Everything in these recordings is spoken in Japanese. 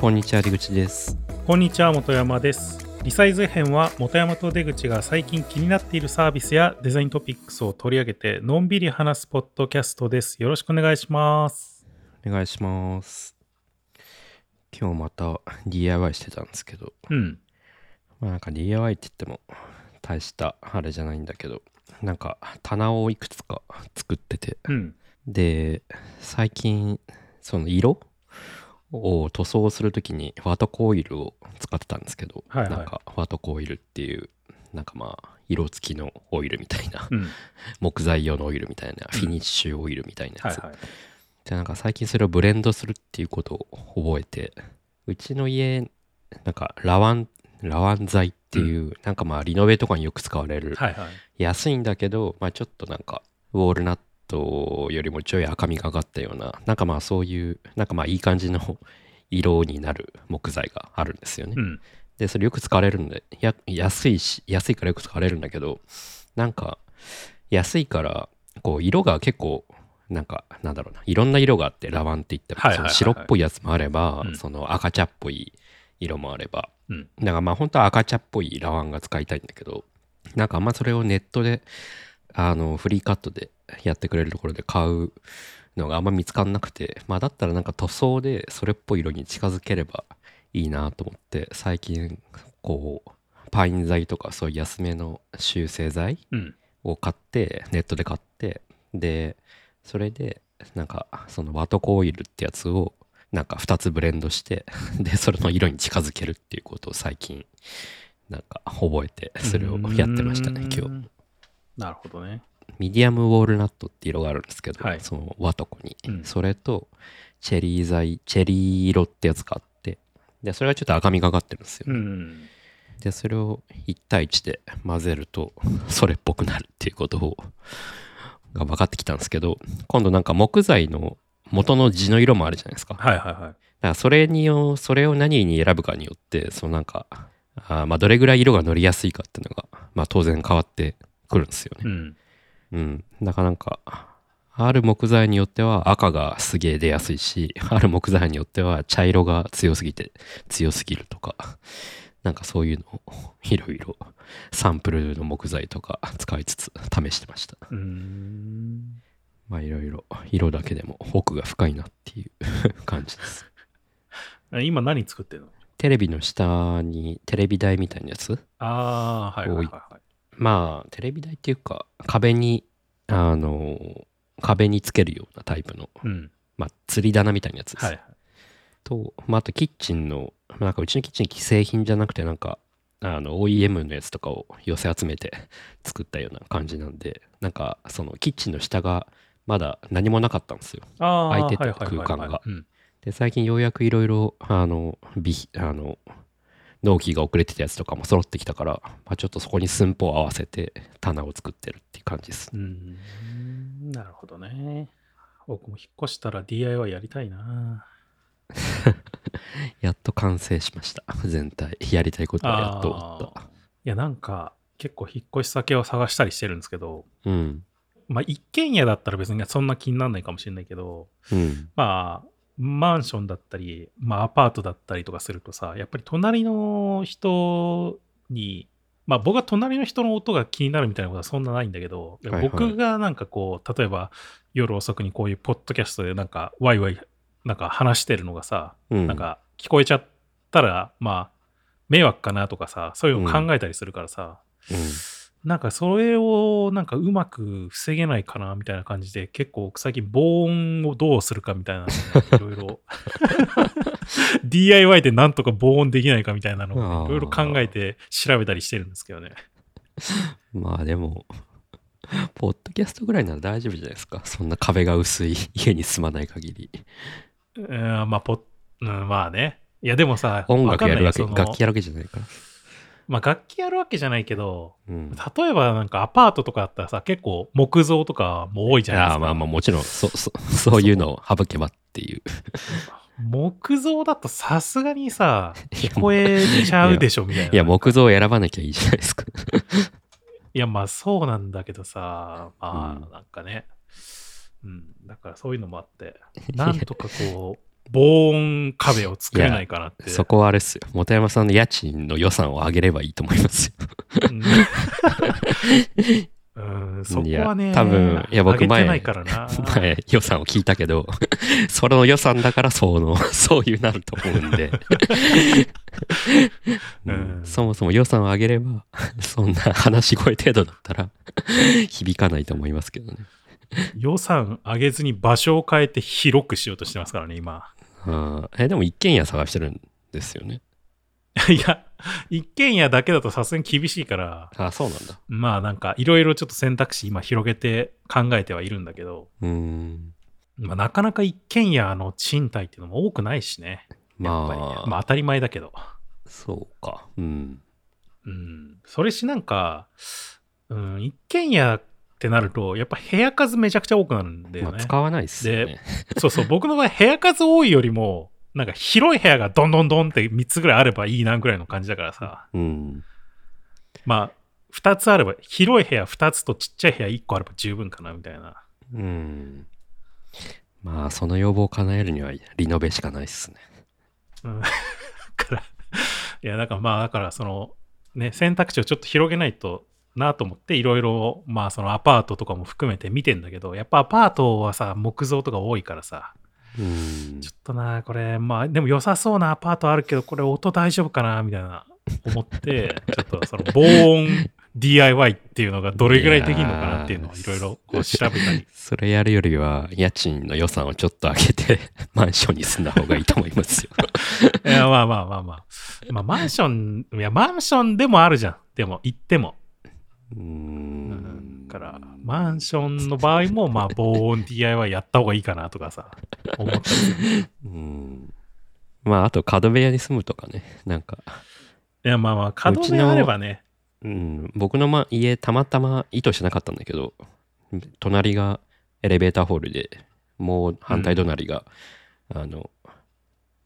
こんにちは出口です。こんにちは本山です。リサイズ編は本山と出口が最近気になっているサービスやデザイントピックスを取り上げてのんびり話すポッドキャストです。よろしくお願いします。お願いします。今日また DIY してたんですけど。うん。まあなんか DIY って言っても大したあれじゃないんだけどなんか棚をいくつか作ってて。うん。で最近その色を塗装するときにワトコイルを使ってたんですけど、はいはい。なんかワトコイルっていうなんかまあ色付きのオイルみたいな、うん。木材用のオイルみたいな、フィニッシュオイルみたいなやつ、はいはい。でなんか最近それをブレンドするっていうことを覚えてうちの家なんかラワンラワン剤っていう、なんかまあリノベとかによく使われる、はいはい。安いんだけど、まあ、ちょっとなんかウォールナットよりもちょい赤みがかったようななんかまあそういうなんかまあいい感じの 色になる木材があるんですよね。うん。でそれよく使われるんでや安いし安いからよく使われるんだけどなんか安いからこう色が結構なんかなんだろうないろんな色があってラワンって言っても、はいはいはいはい。その白っぽいやつもあれば、うん。その赤茶っぽい色もあればうん。だからまあ本当は赤茶っぽいラワンが使いたいんだけどなんかあんまそれをネットであのフリーカットでやってくれるところで買うのがあんま見つかんなくてまあだったらなんか塗装でそれっぽい色に近づければいいなと思って最近こうパイン材とかそういう安めの修正剤を買ってネットで買ってでそれでなんかそのワトコオイルってやつをなんか2つブレンドして でそれの色に近づけるっていうことを最近なんか覚えてそれをやってましたね今日。なるほどね。ミディアムウォールナットって色があるんですけど、はい。その WATCO に、うん。それとチェリー材チェリー色ってやつがあってでそれがちょっと赤みがかってるんですよ、うんでそれを1対1で混ぜるとそれっぽくなるっていうことをが分かってきたんですけど今度なんか木材の元の地の色もあるじゃないですか。だかはいはい。はいらそれによそれを何に選ぶかによってそのなんかあーまあどれぐらい色が乗りやすいかっていうのが、まあ、当然変わってくるんですよね。うんうん。だからなんかある木材によっては赤がすげえ出やすいし ある木材によっては茶色が強すぎて強すぎるとかなんかそういうのをいろいろサンプルの木材とか使いつつ試してました。うーん。まあいろいろ色だけでも奥が深いなっていう 感じです。今何作ってるの？テレビの下にテレビ台みたいなやつああはいはいはい。はいまあテレビ台っていうか壁にあの壁につけるようなタイプのうん。まあ吊り棚みたいなやつです、はいはい。と、まあ、あとキッチンの、まあなんかうちのキッチン既製品じゃなくてなんかあの OEM のやつとかを寄せ集めて 作ったような感じなんでなんかそのキッチンの下がまだ何もなかったんですよ。空いててはいはいはいはい。空間が。うん。で最近ようやくいろいろあの備あの納期が遅れてたやつとかも揃ってきたから、まあ、ちょっとそこに寸法を合わせて棚を作ってるっていう感じです。うーん。なるほどね。僕も引っ越したら DIY やりたいな。やっと完成しました。全体。やりたいことはやっと終わった。いや、なんか結構引っ越し先を探したりしてるんですけど、うん。まあ一軒家だったら別にそんな気にならないかもしれないけど、うん。まあマンションだったり、まあアパートだったりとかするとさ、やっぱり隣の人に、まあ僕は隣の人の音が気になるみたいなことはそんなないんだけど、はいはい。僕がなんかこう、例えば夜遅くにこういうポッドキャストでなんかワイワイなんか話してるのがさ、うん。なんか聞こえちゃったら、まあ迷惑かなとかさ、そういうの考えたりするからさ、うんなんかそれをなんかうまく防げないかなみたいな感じで結構最近防音をどうするかみたいなのを いろいろ DIY でなんとか防音できないかみたいなのをいろいろ考えて調べたりしてるんですけどね。まあでも、ポッドキャストぐらいなら大丈夫じゃないですか。そんな壁が薄い家に住まない限り。うんまあポうん、まあね。いやでもさ、音楽やるわけ、楽器やるわけじゃないから。まあ楽器やるわけじゃないけど、うん。例えばなんかアパートとかだったらさ、結構木造とかも多いじゃないですか。ああまあまあもちろん、そ、そ、そういうのを省けばっていう。木造だとさすがにさ、聞こえちゃうでしょみたいな。いや、木造を選ばなきゃいいじゃないですか。いや、まあそうなんだけどさ、まうんあなんかね、うん、だからそういうのもあって、なんとかこう、防音壁を作れないかなって。そこはあれっすよ。本山さんの家賃の予算を上げればいいと思いますよ。うん、うんそこはね、多分いや僕前ないからな。前予算を聞いたけど、それの予算だからその、そういうなると思うんで、ううんんそもそも予算を上げれば、そんな話し声程度だったら響かないと思いますけどね。予算上げずに場所を変えて広くしようとしてますからね、今。えでも一軒家探してるんですよね。いや、一軒家だけだとさすがに厳しいから、あそうなんだ。まあなんかいろいろちょっと選択肢今広げて考えてはいるんだけど、うーん。まあ、なかなか一軒家の賃貸っていうのも多くないしね。まあ、まあ当たり前だけど。そうか。うん。うん。それしなんか、うん、一軒家ってなると、やっぱ部屋数めちゃくちゃ多くなるんだよまあ、ね。使わないっすよね。そうそう、僕の場合部屋数多いよりも、なんか広い部屋がどんどんどんって3つぐらいあればいいなぐらいの感じだからさ。うん。まあ、2つあれば、広い部屋2つとちっちゃい部屋1個あれば十分かなみたいな。うん。まあ、その要望を叶えるにはリノベしかないっすね。うん。だから、いや、だからまあ、だからその、ね、選択肢をちょっと広げないとなと思って、いろいろ、まあ、そのアパートとかも含めて見てんだけど、やっぱアパートはさ、木造とか多いからさ、うんちょ。っとな、これ、まあ、でも良さそうなアパートあるけど、これ音大丈夫かなみたいな思って、ちょっとその防音 DIY っていうのがどれぐらいできるのかなっていうのをいろいろこう調べたり。それやるよりは、家賃の予算をちょっと上げて、マンションに住んだ方がいいと思いますよ。いや、まあまあまあまあ。まあ、マンション、いや、マンションでもあるじゃん。でも、行っても。うーん。だから、マンションの場合も、まあ、防音 DIY やった方がいいかなとかさ、思ったりする。いうん。まあ、あと、角部屋に住むとかね。なんか、や、まあまあ、角部屋あればね。うん、僕の、ま、家、たまたま意図してなかったんだけど、隣がエレベーターホールで、もう反対隣が、あの、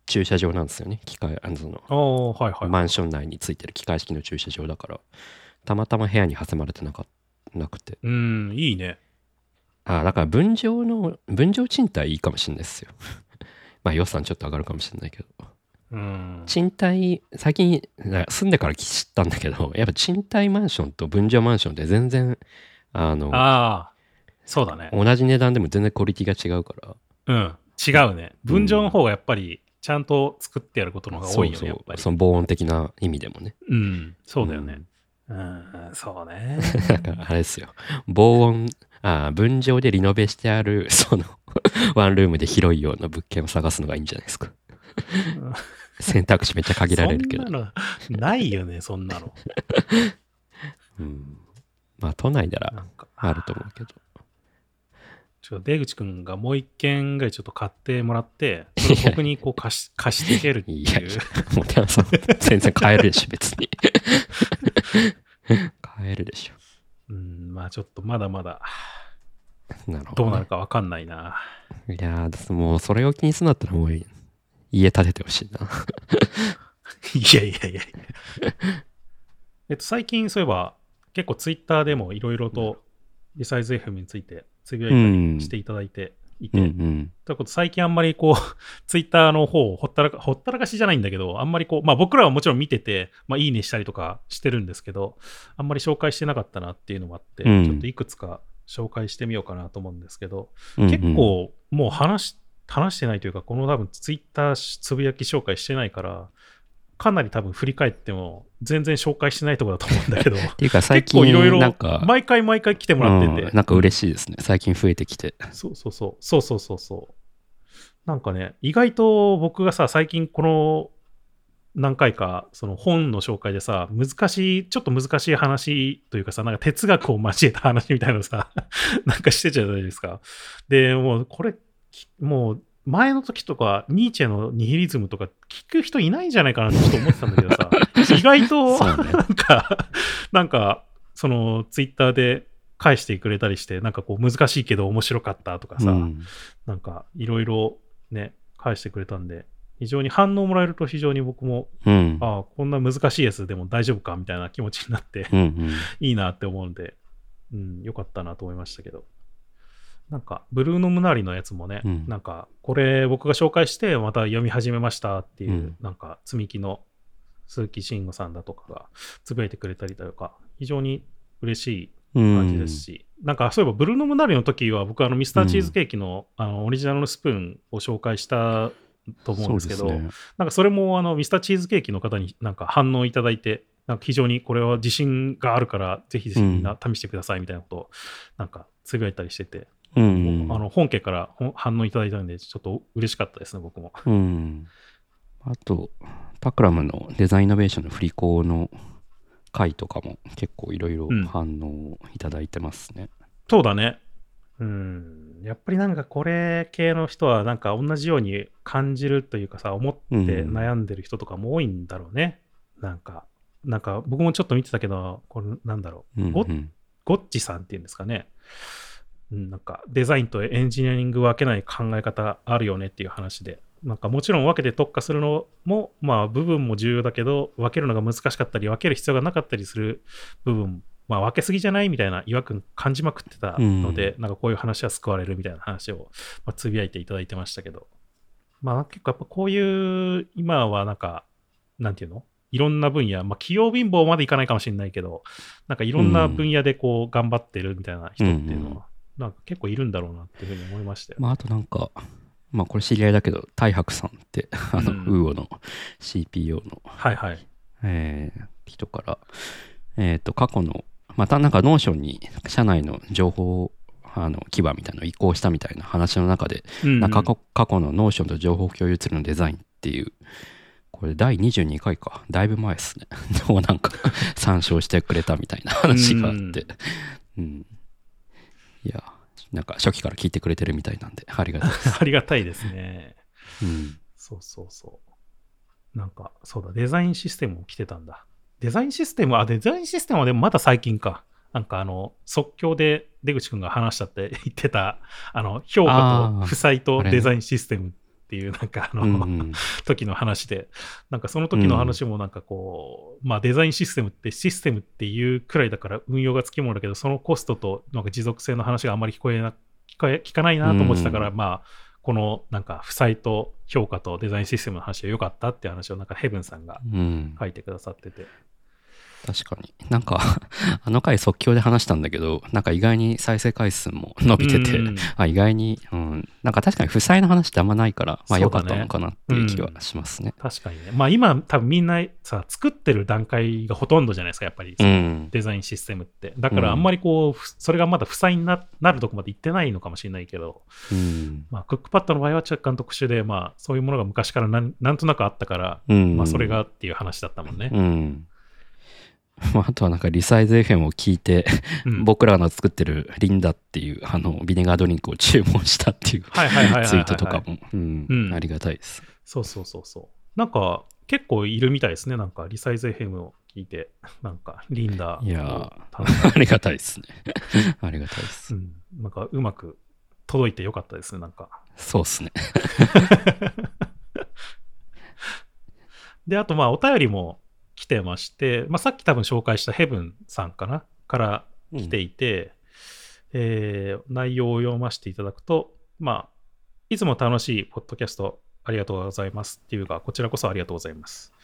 駐車場なんですよね。機械、あの、その、おーはいはい。マンション内についてる機械式の駐車場だから、たまたま部屋に挟まれてなかなくて。うん、いいね。あだから分譲の、分譲賃貸いいかもしれないですよ。まあ予算ちょっと上がるかもしれないけど。うん。賃貸、最近な住んでから知ったんだけど、やっぱ賃貸マンションと分譲マンションって全然、あの、ああ、そうだね。同じ値段でも全然クオリティが違うから。うん。違うね。分譲の方がやっぱり、ちゃんと作ってやることの方が多いよね、そうやっぱり。その防音的な意味でもね。うん、そうだよね。うん、そうね。だからあれですよ。防音、あ分譲でリノベしてある、その、ワンルームで広いような物件を探すのがいいんじゃないですか。選択肢めっちゃ限られるけど。なの、ないよね、そんなの。うん、まあ都内ならあると思うけど。ちょっと出口くんがもう一軒ぐらいちょっと買ってもらって、僕にこう貸し貸してけるっていやいいう。も全然買えるでしょ、別に。買えるでしょ。うん、まあちょっとまだまだなるほど、どうなるかわかんないな。いやー、もうそれを気にするんだったらもう家建ててほしいな。いやいやいやいや。えっと、最近そういえば、結構ツイッターでもいろいろとリサイズ FM についてつぶやいたりしていただいていて、うん最近あんまりこう、ツイッターの方をほったらか、ほったらかしじゃないんだけど、あんまりこう、まあ僕らはもちろん見てて、まあいいねしたりとかしてるんですけど、あんまり紹介してなかったなっていうのもあって、うん。ちょっといくつか紹介してみようかなと思うんですけど、うんうん。結、構もう話し、話してないというか、この多分ツイッターつぶやき紹介してないから、かなり多分振り返っても全然紹介してないところだと思うんだけど、っていうか最結構いろいろ毎回毎回来てもらってて、うんなんか嬉しいですね。最近増えてきて。そうそうそう。そうそうそうそう。なんかね、意外と僕がさ、最近この何回か、その本の紹介でさ、難しい、ちょっと難しい話というかさ、なんか哲学を交えた話みたいなのさ、なんかしてたじゃないですか。で、もうこれ、きもう前の時とか、ニーチェのニヒリズムとか聞く人いないんじゃないかなってちょっと思ってたんだけどさ、意外と、なんか、なんか、そのツイッターで返してくれたりして、なんかこう難しいけど面白かったとかさ、うんなんかいろいろね、返してくれたんで、非常に反応もらえると非常に僕も、うん。ああ、こんな難しいやつでも大丈夫かみたいな気持ちになって、うんうん。いいなって思うんで、うん、よかったなと思いましたけど。なんか、ブルーノ・ムナリのやつもね、うん。なんか、これ僕が紹介して、また読み始めましたっていう、うん。なんか、積み木の鈴木慎吾さんだとかがつぶやいてくれたりだとか、非常に嬉しいうん感じですし、なんかそういえばブルーノ・ムナリの時は僕あのミスターチーズケーキの,、あのオリジナルのスプーンを紹介したと思うんですけどね。なんかそれもあのミスターチーズケーキの方になんか反応いただいてなんか非常にこれは自信があるからぜひぜひみんな試してくださいみたいなことをなんかつぶやいたりしてて、うんあの本家から反応いただいたんでちょっと嬉しかったですね僕も。うん。あと、タクラムのデザインイノベーションの振り子の回とかも結構いろいろうん反応いただいてますね。そうだね。うん。やっぱりなんかこれ系の人はなんか同じように感じるというかさ、思って悩んでる人とかも多いんだろうね。なんか、なんか僕もちょっと見てたけど、これなんだろう。ゴうんうんゴッチさんっていうんですかね。うん、なんかデザインとエンジニアリング分けない考え方あるよねっていう話で。なんかもちろん分けて特化するのも、まあ部分も重要だけど、分けるのが難しかったり、分ける必要がなかったりする部分、まあ分けすぎじゃないみたいな違和感感じまくってたので、なんかこういう話は救われるみたいな話を、まあ、つぶやいていただいてましたけど、まあ結構やっぱこういう、今はなんか、なんていうの？いろんな分野、まあ器用貧乏までいかないかもしれないけど、なんかいろんな分野でこう頑張ってるみたいな人っていうのは、なんか結構いるんだろうなっていうふうに思いましたよ。まあ、あとなんか、まあこれ知り合いだけど、大白さんって、あの、うんウーオの CPO の、はいはい。えー人から、えっ、と、過去の、またなんか Notion に社内の情報、あの基盤みたいなのを移行したみたいな話の中で、うんなんか過去の Notion と情報共有ツールのデザインっていう、これ第22回か、だいぶ前ですね。をなんか参照してくれたみたいな話があって、うん。いや、なんか初期から聞いてくれてるみたいなんで、ありがたいです。ありがたいですね。うん。そうそうそう。なんか、そうだ、デザインシステムも来てたんだ。デザインシステムは、あデザインシステムはでもまだ最近か。なんかあの、即興で出口くんが話したって言ってた、あの、評価と負債とデザインシステムっていう、なんかあの、うんうん 時の話で、なんかその時の話もなんかこう、まあデザインシステムってシステムっていうくらいだから運用がつきものだけど、そのコストとなんか持続性の話があんまり聞こえな、聞かないなと思ってたから、まあ、このなんか負債と評価とデザインシステムの話は良かったっていう話をなんかヘブンさんがうん。書いてくださってて。確かに。なんか、あの回即興で話したんだけど、なんか意外に再生回数も伸びてて、うん あ意外に、うん、なんか確かに負債の話ってあんまないから、まあ良かったのかなっていう気はしますね。確かにね。まあ今多分みんなさ、作ってる段階がほとんどじゃないですか、やっぱり。うん。デザインシステムって。だからあんまりこう、ふそれがまだ負債にななるとこまで行ってないのかもしれないけど、うん。まあ、クックパッドの場合は若干特殊で、まあ、そういうものが昔からなんなんとなくあったから、うん。まあ、それがっていう話だったもんね。うん。まあ、あとはなんかリサイズ FM を聞いて、うん僕らの作ってるリンダっていうあのビネガードリンクを注文したっていうはいはいはいはいはいツイートとかも、うんうんありがたいです。そうそうそうそう。なんか、結構いるみたいですね。なんか、リサイズ FM を聞いて、なんか、リンダいやありがたいですね。ありがたいです。うん、なんか、うまく届いてよかったですね、なんか。そうっすね。で、あと、まあ、お便りも来てまして、まあ、さっき多分紹介したヘブンさんかなから来ていて、えー内容を読ませていただくと、まあ、いつも楽しいポッドキャストありがとうございますっていうか、こちらこそありがとうございます。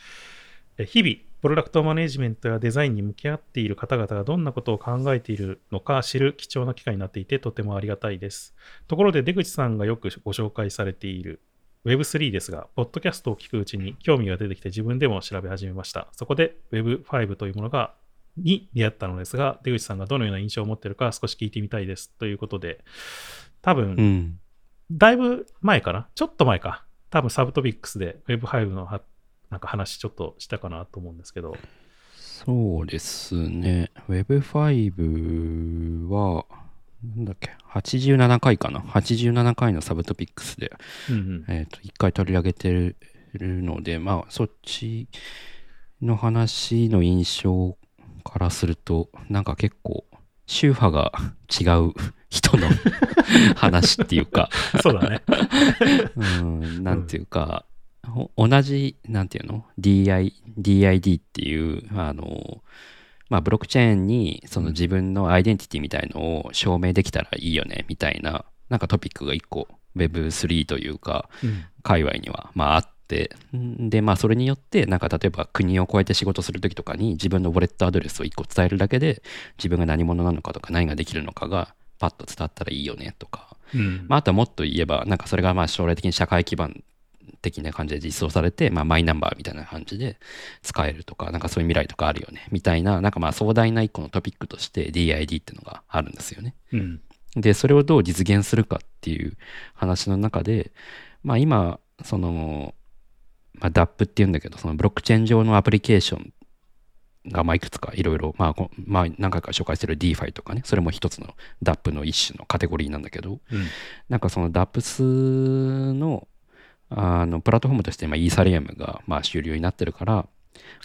え日々、プロダクトマネジメントやデザインに向き合っている方々がどんなことを考えているのか知る貴重な機会になっていてとてもありがたいです。ところで出口さんがよくご紹介されている Web3 ですが、ポッドキャストを聞くうちに興味が出てきて自分でも調べ始めました。そこで Web5 というものがに出会ったのですが、出口さんがどのような印象を持っているか少し聞いてみたいです。ということで、多分、うん。だいぶ前かな？ちょっと前か。多分サブトピックスで Web5 のはなんか話ちょっとしたかなと思うんですけど。そうですね。Web5 は、なんだっけ、87回かな？87回のサブトピックスで、うんうん。えっ、と、1回取り上げてるので、まあ、そっちの話の印象からすると、なんか結構、宗派が違う人の 話っていうか、そうだね。うん、なんていうか、ほ同じ、なんていうの ?DI、DID っていう、あの、まあ、ブロックチェーンにその自分のアイデンティティみたいのを証明できたらいいよねみたいななんかトピックが1個 Web3 というかうん。界隈にはまああって。んでまあそれによってなんか例えば国を越えて仕事する時とかに自分のウォレットアドレスを1個伝えるだけで自分が何者なのかとか何ができるのかがパッと伝わったらいいよねとか。うん。まあ、あとはもっと言えば、なんかそれがまあ将来的に社会基盤的な感じで実装されて、まあ、マイナンバーみたいな感じで使えるとか、なんかそういう未来とかあるよね、みたいな、なんかまあ壮大な一個のトピックとして DID っていうのがあるんですよね。うんで、それをどう実現するかっていう話の中で、まあ今、その、まあ、DAP っていうんだけど、そのブロックチェーン上のアプリケーションがまあいくつかいろいろ、まあこ、まあ何回か紹介してる DeFi とかね、それも一つの DAP の一種のカテゴリーなんだけど、うんなんかその DAPS のあのプラットフォームとして今イーサリアムがまあ主流になってるから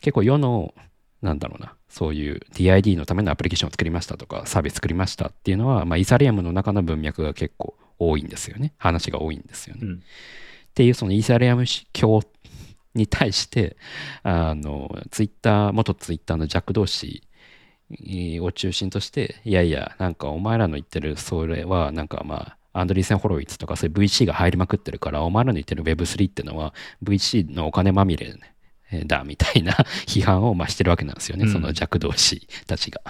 結構世のなんだろうなそういう DID のためのアプリケーションを作りましたとかサービス作りましたっていうのは、まあ、イーサリアムの中の文脈が結構多いんですよね。話が多いんですよね。うん。っていうそのイーサリアム教に対してあのツイッター元ツイッターのジャック・ドーシーを中心としていやいやなんかお前らの言ってるそれはなんかまあアンドリーセン・ホロウィッツとかそういう VC が入りまくってるからお前らの言ってる Web3 ってのは VC のお金まみれだみたいな 批判をまあしてるわけなんですよね、うんその弱同士たちが。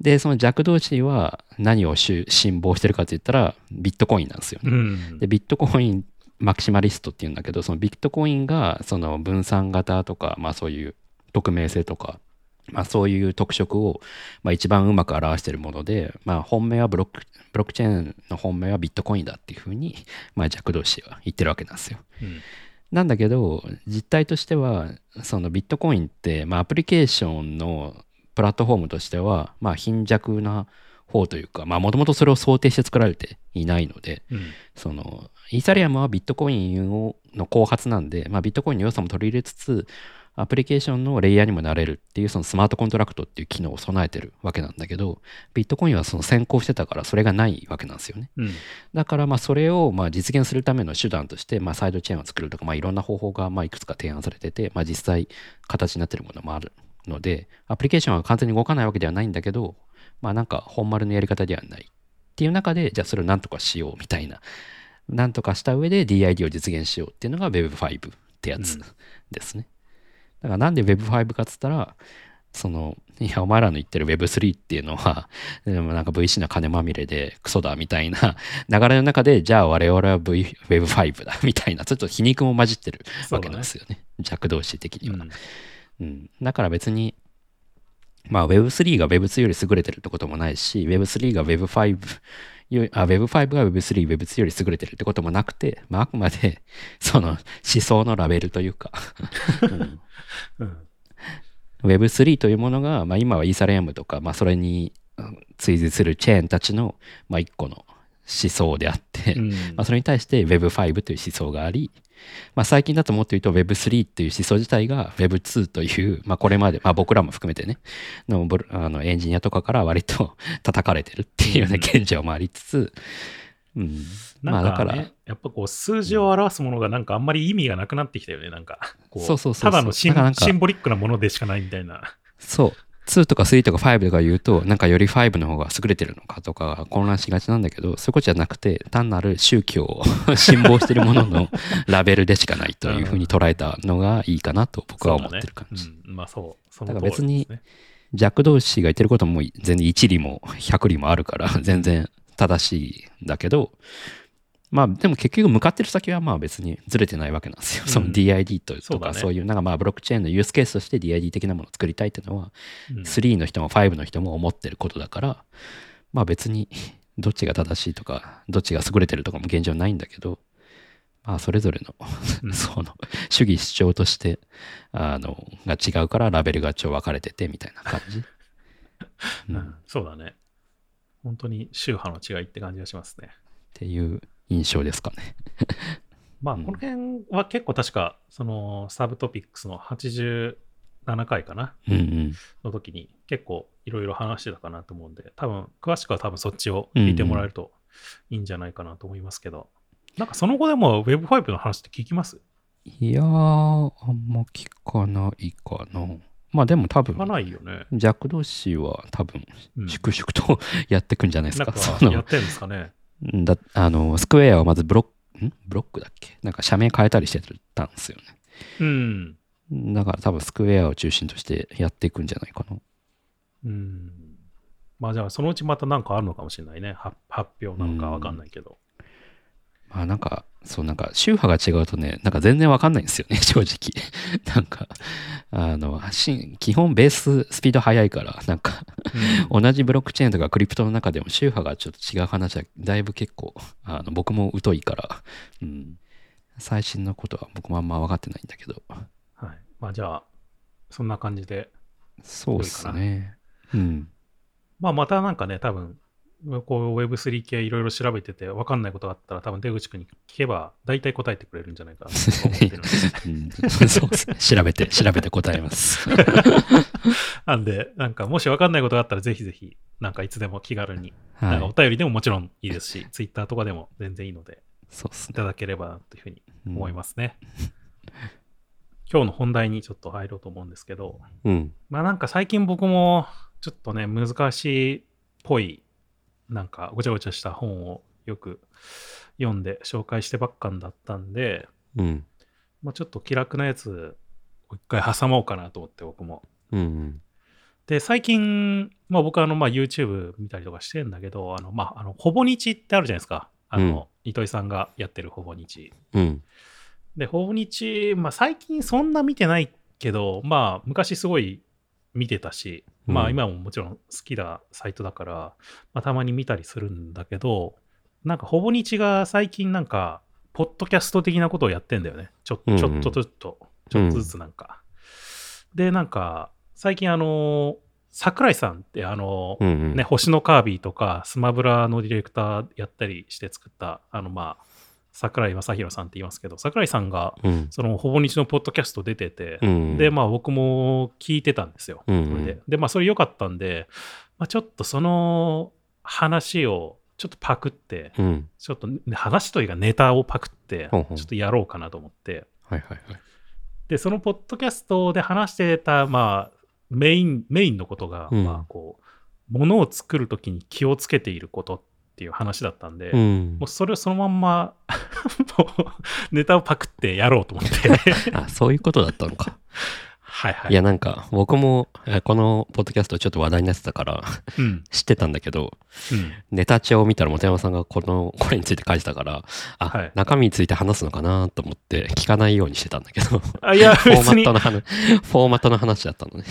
でその弱同士は何をし信望してるかって言ったらビットコインなんですよね。うんでビットコインマキシマリストっていうんだけどそのビットコインがその分散型とか、まあ、そういう匿名性とか、まあ、そういう特色を、まあ、一番うまく表しているもので、まあ、本命はブロックブロックチェーンの本命はビットコインだっていうふうに、まあ、ジャック同士は言ってるわけなんですよ。うんなんだけど実態としてはそのビットコインって、まあ、アプリケーションのプラットフォームとしては、まあ、貧弱な方というかもともとそれを想定して作られていないのでうんそのイーサリアムはビットコインをの後発なんで、まあ、ビットコインの良さも取り入れつつアプリケーションのレイヤーにもなれるっていうそのスマートコントラクトっていう機能を備えてるわけなんだけどビットコインはその先行してたからそれがないわけなんですよね。うん。だからまあそれをまあ実現するための手段としてまあサイドチェーンを作るとかまあいろんな方法がまあいくつか提案されててまあ実際形になってるものもあるのでアプリケーションは完全に動かないわけではないんだけどまあなんか本丸のやり方ではないっていう中でじゃあそれをなんとかしようみたいななんとかした上で DID を実現しようっていうのが Web5 ってやつうん。ですね。だからなんで Web5 かっつったらそのいやお前らの言ってる Web3 っていうのは でもなんか VC の金まみれでクソだみたいな 流れの中でじゃあ我々は v Web5 だ みたいなちょっと皮肉も混じってるわけなんですよね。弱同士的には。うん。うん、だから別に、まあ Web3 が Web2 より優れてるってこともないし、Web3 が Web5 より、あ、Web5 が Web3、Web2 より優れてるってこともなくて、まああくまで、その思想のラベルというか、うん。うん。Web3 というものが、まあ今はイーサリアムとか、まあそれにうん追随するチェーンたちの、まあ一個の思想であって、うん。まあ、それに対して Web5 という思想があり、まあ、最近だともっと言うと Web3 という思想自体が Web2 という、まあ、これまで、まあ、僕らも含めてねのあのエンジニアとかから割と 叩かれてるっていうような現状もありつつ、うん、まあなんか、だから、ね、やっぱこう数字を表すものがなんかあんまり意味がなくなってきたよね。なんか。こそうただのシンボリックなものでしかないみたいな。そう2とか3とか5とか言うとなんかより5の方が優れてるのかとか混乱しがちなんだけどそういうことじゃなくて単なる宗教を 信望してるものの ラベルでしかないというふうに捉えたのがいいかなと僕は思ってる感じ。ねうん、まあそう。そのだから別に通りですねジャック同士が言ってることも全然1里も100里もあるから全然正しいんだけどまあでも結局向かってる先はまあ別にずれてないわけなんですよ。うんその DID とかそういうなんかまあブロックチェーンのユースケースとして DID 的なものを作りたいっていうのはうん3の人も5の人も思ってることだからまあ別にどっちが正しいとかどっちが優れてるとかも現状ないんだけどまあそれぞれのうん その主義主張としてあのが違うからラベルがちょ分かれててみたいな感じ。うんそうだね。本当に宗派の違いって感じがしますね。ていう印象ですかね。まあ、うんこの辺は結構確か、そのサブトピックスの87回かな？うんうん。の時に結構いろいろ話してたかなと思うんで、多分詳しくは多分そっちを聞いてもらえるといいんじゃないかなと思いますけど、なんかその後でも Web5 の話って聞きます？いやー、あんま聞かないかな。まあでも多分ないよね。弱同士は多分うん粛々と やってくんじゃないですか。やってるんですかね？だあのスクエアはまずブロックん？ブロックだっけ？なんか社名変えたりしてたんですようん。ねだから多分スクエアを中心としてやっていくんじゃないかなうん。まあじゃあそのうちまたなんかあるのかもしれないね。は発表なのかわかんないけど。まあなんかそうなんか宗派が違うとねなんか全然わかんないんですよね 正直。なんかあのし基本ベーススピード速いからなんか同じブロックチェーンとかクリプトの中でも宗派がちょっと違う話はだいぶ結構あの僕も疎いから、うん、最新のことは僕もあんま分かってないんだけど。はい。まあじゃあ、そんな感じで。そうですね。うん。まあまたなんかね、多分こう Web3 系いろいろ調べてて分かんないことがあったら多分出口君に聞けば大体答えてくれるんじゃないかなと思ってるんで。うん、そうです。ね調べて調べて答えます。なんでなんかもし分かんないことがあったらぜひぜひなんかいつでも気軽に、なんかおはい便りでももちろんいいですし Twitter とかでも全然いいのでそうですね。いただければなというふうにうん。思いますね、今日の本題にちょっと入ろうと思うんですけどうん。まあなんか最近僕もちょっとね難しいっぽいなんかごちゃごちゃした本をよく読んで紹介してばっかんだったんで、うん。まあ、ちょっと気楽なやつを一回挟もうかなと思って僕も。うんで最近、まあ、僕はあのまあ YouTube 見たりとかしてんだけどあのまああのほぼ日ってあるじゃないですか。あの、糸井さんがやってるほぼ日。うん。でほぼ日、まあ、最近そんな見てないけどまあ昔すごい見てたし、まうん。あ今ももちろん好きなサイトだから、まあ、たまに見たりするんだけどなんかほぼ日が最近なんかポッドキャスト的なことをやってんだよね。ちょちょっとずつと、ちょっとずつなんか、でなんか最近あの桜井さんってあの、うんうん。ね、星のカービィとかスマブラのディレクターやったりして作ったあのまあ桜井正宏さんって言いますけど桜井さんがうん。そのほぼ日のポッドキャスト出てて、うん。でまあ僕も聞いてたんですよ、うん。で。でまあそれ良かったんで、まあ、ちょっとその話をちょっとパクってうん。ちょっとね話というかネタをパクってちょっとやろうかなと思って。はいはいはい。でそのポッドキャストで話してたまあメインメインのことが、うん。まあこうものを作るときに気をつけていることっていう話だったんで、うん。もうそれをそのまんま もうネタをパクってやろうと思って。あそういうことだったのか。はいはい。いやなんか僕もえこのポッドキャストちょっと話題になってたからうん。知ってたんだけどうん。ネタ帳を見たら本山さんがこのこれについて書いてたからあ、はい。中身について話すのかなと思って聞かないようにしてたんだけど。あいや フォーマットの話フォーマットの話だったのね。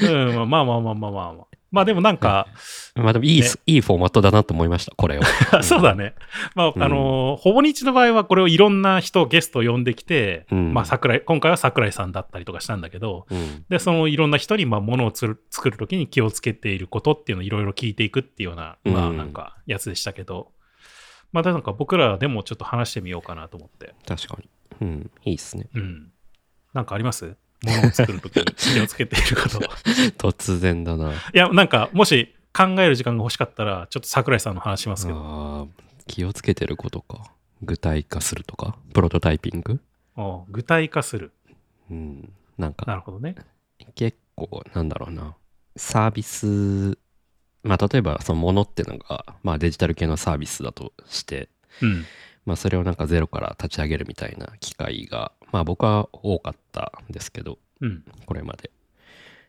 うん、まあまあまあまあまあまあ。まあでもなんか、まあでもいい,、ね。いいフォーマットだなと思いましたこれを。そうだね。まあ、うん。あのーほぼ日の場合はこれをいろんな人、ゲストを呼んできて、うん。まあ桜井、今回は桜井さんだったりとかしたんだけど、うん。で、そのいろんな人に、まあ、ものを作るときに気をつけていることっていうのをいろいろ聞いていくっていうような、まあうんなんか、やつでしたけど、まあ、なんか僕らでもちょっと話してみようかなと思って。確かに。うん。いいっすね。うん。なんかあります？ものを作るときに気をつけていること。突然だないや、なんか、もし考える時間が欲しかったら、ちょっと桜井さんの話しますけど。気をつけてることか具体化するとか？プロトタイピング？具体化する。うんなんなかるほどね。結構なんだろうなサービスまあ例えばそのものっていうのが、まあ、デジタル系のサービスだとして、うん。まあ、それをなんかゼロから立ち上げるみたいな機会がまあ僕は多かったんですけどうん。これまで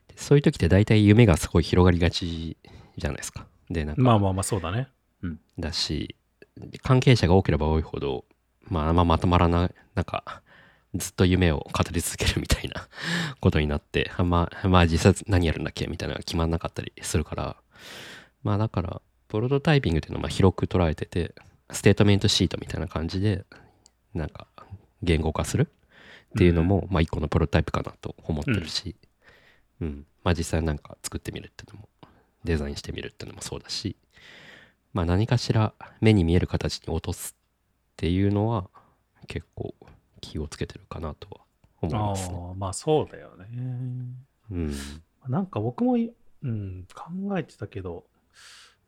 でそういう時って大体夢がすごい広がりがちじゃないですかでなんかまあまあまあ、そうだね。だし関係者が多ければ多いほど、まあ、あんままとまらないなんかずっと夢を語り続けるみたいな ことになってあんままあ実際何やるんだっけみたいなのが決まんなかったりするからまあだからプロトタイピングっていうのはまあ広く捉えててステートメントシートみたいな感じでなんか言語化する？っていうのも、まあ一個のプロトタイプかなと思ってるし、うんまあ実際なんか作ってみるっていうのもデザインしてみるっていうのもそうだしまあ何かしら目に見える形に落とすっていうのは結構気をつけてるかなとは思いあますね。あ、まあそうだよね。うん。なんか僕も、うん、考えてたけど、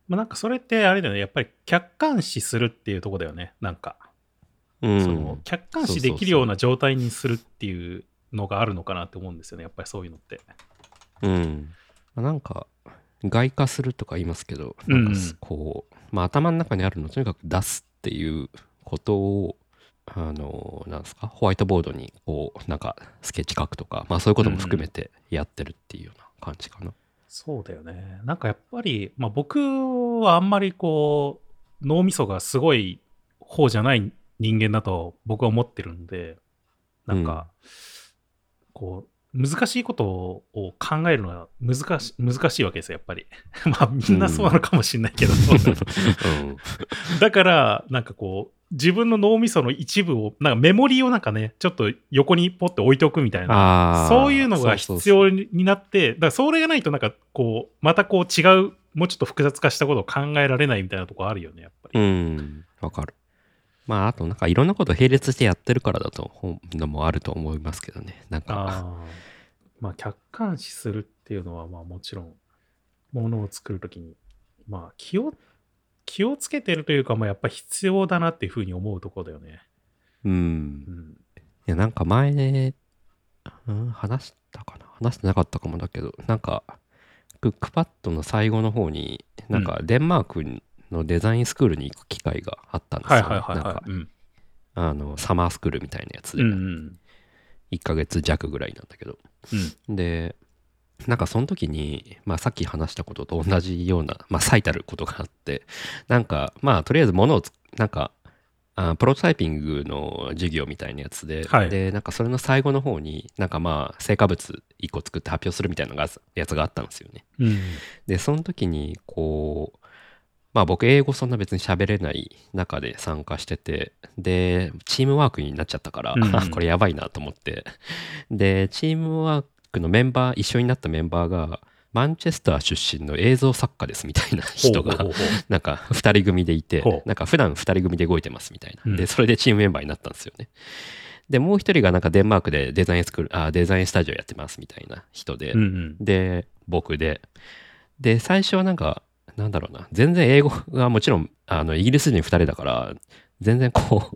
まあなんかそれってあれだよね。やっぱり客観視するっていうとこだよね。なんか、うん、その客観視できるような状態にするっていうのがあるのかなって思うんですよね。やっぱりそういうのって。うん。まあなんか、外化するとか言いますけど、なんかうんこう、まあ頭の中にあるのをとにかく出すっていうことを、あの、なんですか、ホワイトボードにこう、なんかスケッチ書くとか、まあそういうことも含めてやってるっていうような感じかな。そうだよね。なんかやっぱり、まあ僕はあんまりこう、脳みそがすごい方じゃない人間だと僕は思ってるんで、なんか、こう、難しいことを考えるのは難し難しいわけですよ、やっぱり。まあみんなそうなのかもしれないけど。うん。だから、なんかこう、自分の脳みその一部を、なんかメモリーをなんかね、ちょっと横にポッて置いておくみたいな。そういうのが必要になって、だからそれがないとなんかこう、またこう違う、もうちょっと複雑化したことを考えられないみたいなとこあるよね、やっぱり。うん、わかる。まあ、あとなんかいろんなことを並列してやってるからだと思うのもあると思いますけどね。なんか。まあ客観視するっていうのはまあもちろん、ものを作るときに、まあ気を、気をつけてるというか、まあやっぱ必要だなっていうふうに思うところだよね。う。うんん。いや、なんか前ね、うん、話したかな？話してなかったかもだけど、なんか、クックパッドの最後の方に、なんかデンマークのデザインスクールに行く機会があったんですよ、ね。なんかはい。うん。あの、サマースクールみたいなやつで、うんうん。1ヶ月弱ぐらいなんだけど。うん。で、なんかその時に、まあさっき話したことと同じような、まあ最たることがあって、なんかまあとりあえず物をつ、なんか、あプロトタイピングの授業みたいなやつで、はいで、なんかそれの最後の方に、なんかまあ成果物1個作って発表するみたいなのがやつがあったんですよね。うん。で、その時に、こう、まあ僕英語そんな別に喋れない中で参加してて、で、チームワークになっちゃったから、うん これやばいなと思って。で、チームワークのメンバー、一緒になったメンバーが、マンチェスター出身の映像作家ですみたいな人がなんか2人組でいてなんか普段2人組で動いてますみたいな、うんでそれでチームメンバーになったんですよねでもう一人がなんかデンマークでデザインスクールあデザインスタジオやってますみたいな人で、うんうん。で、僕で。で、最初はなんか、なんだろうな、全然英語がもちろん、あの、イギリス人2人だから、全然こ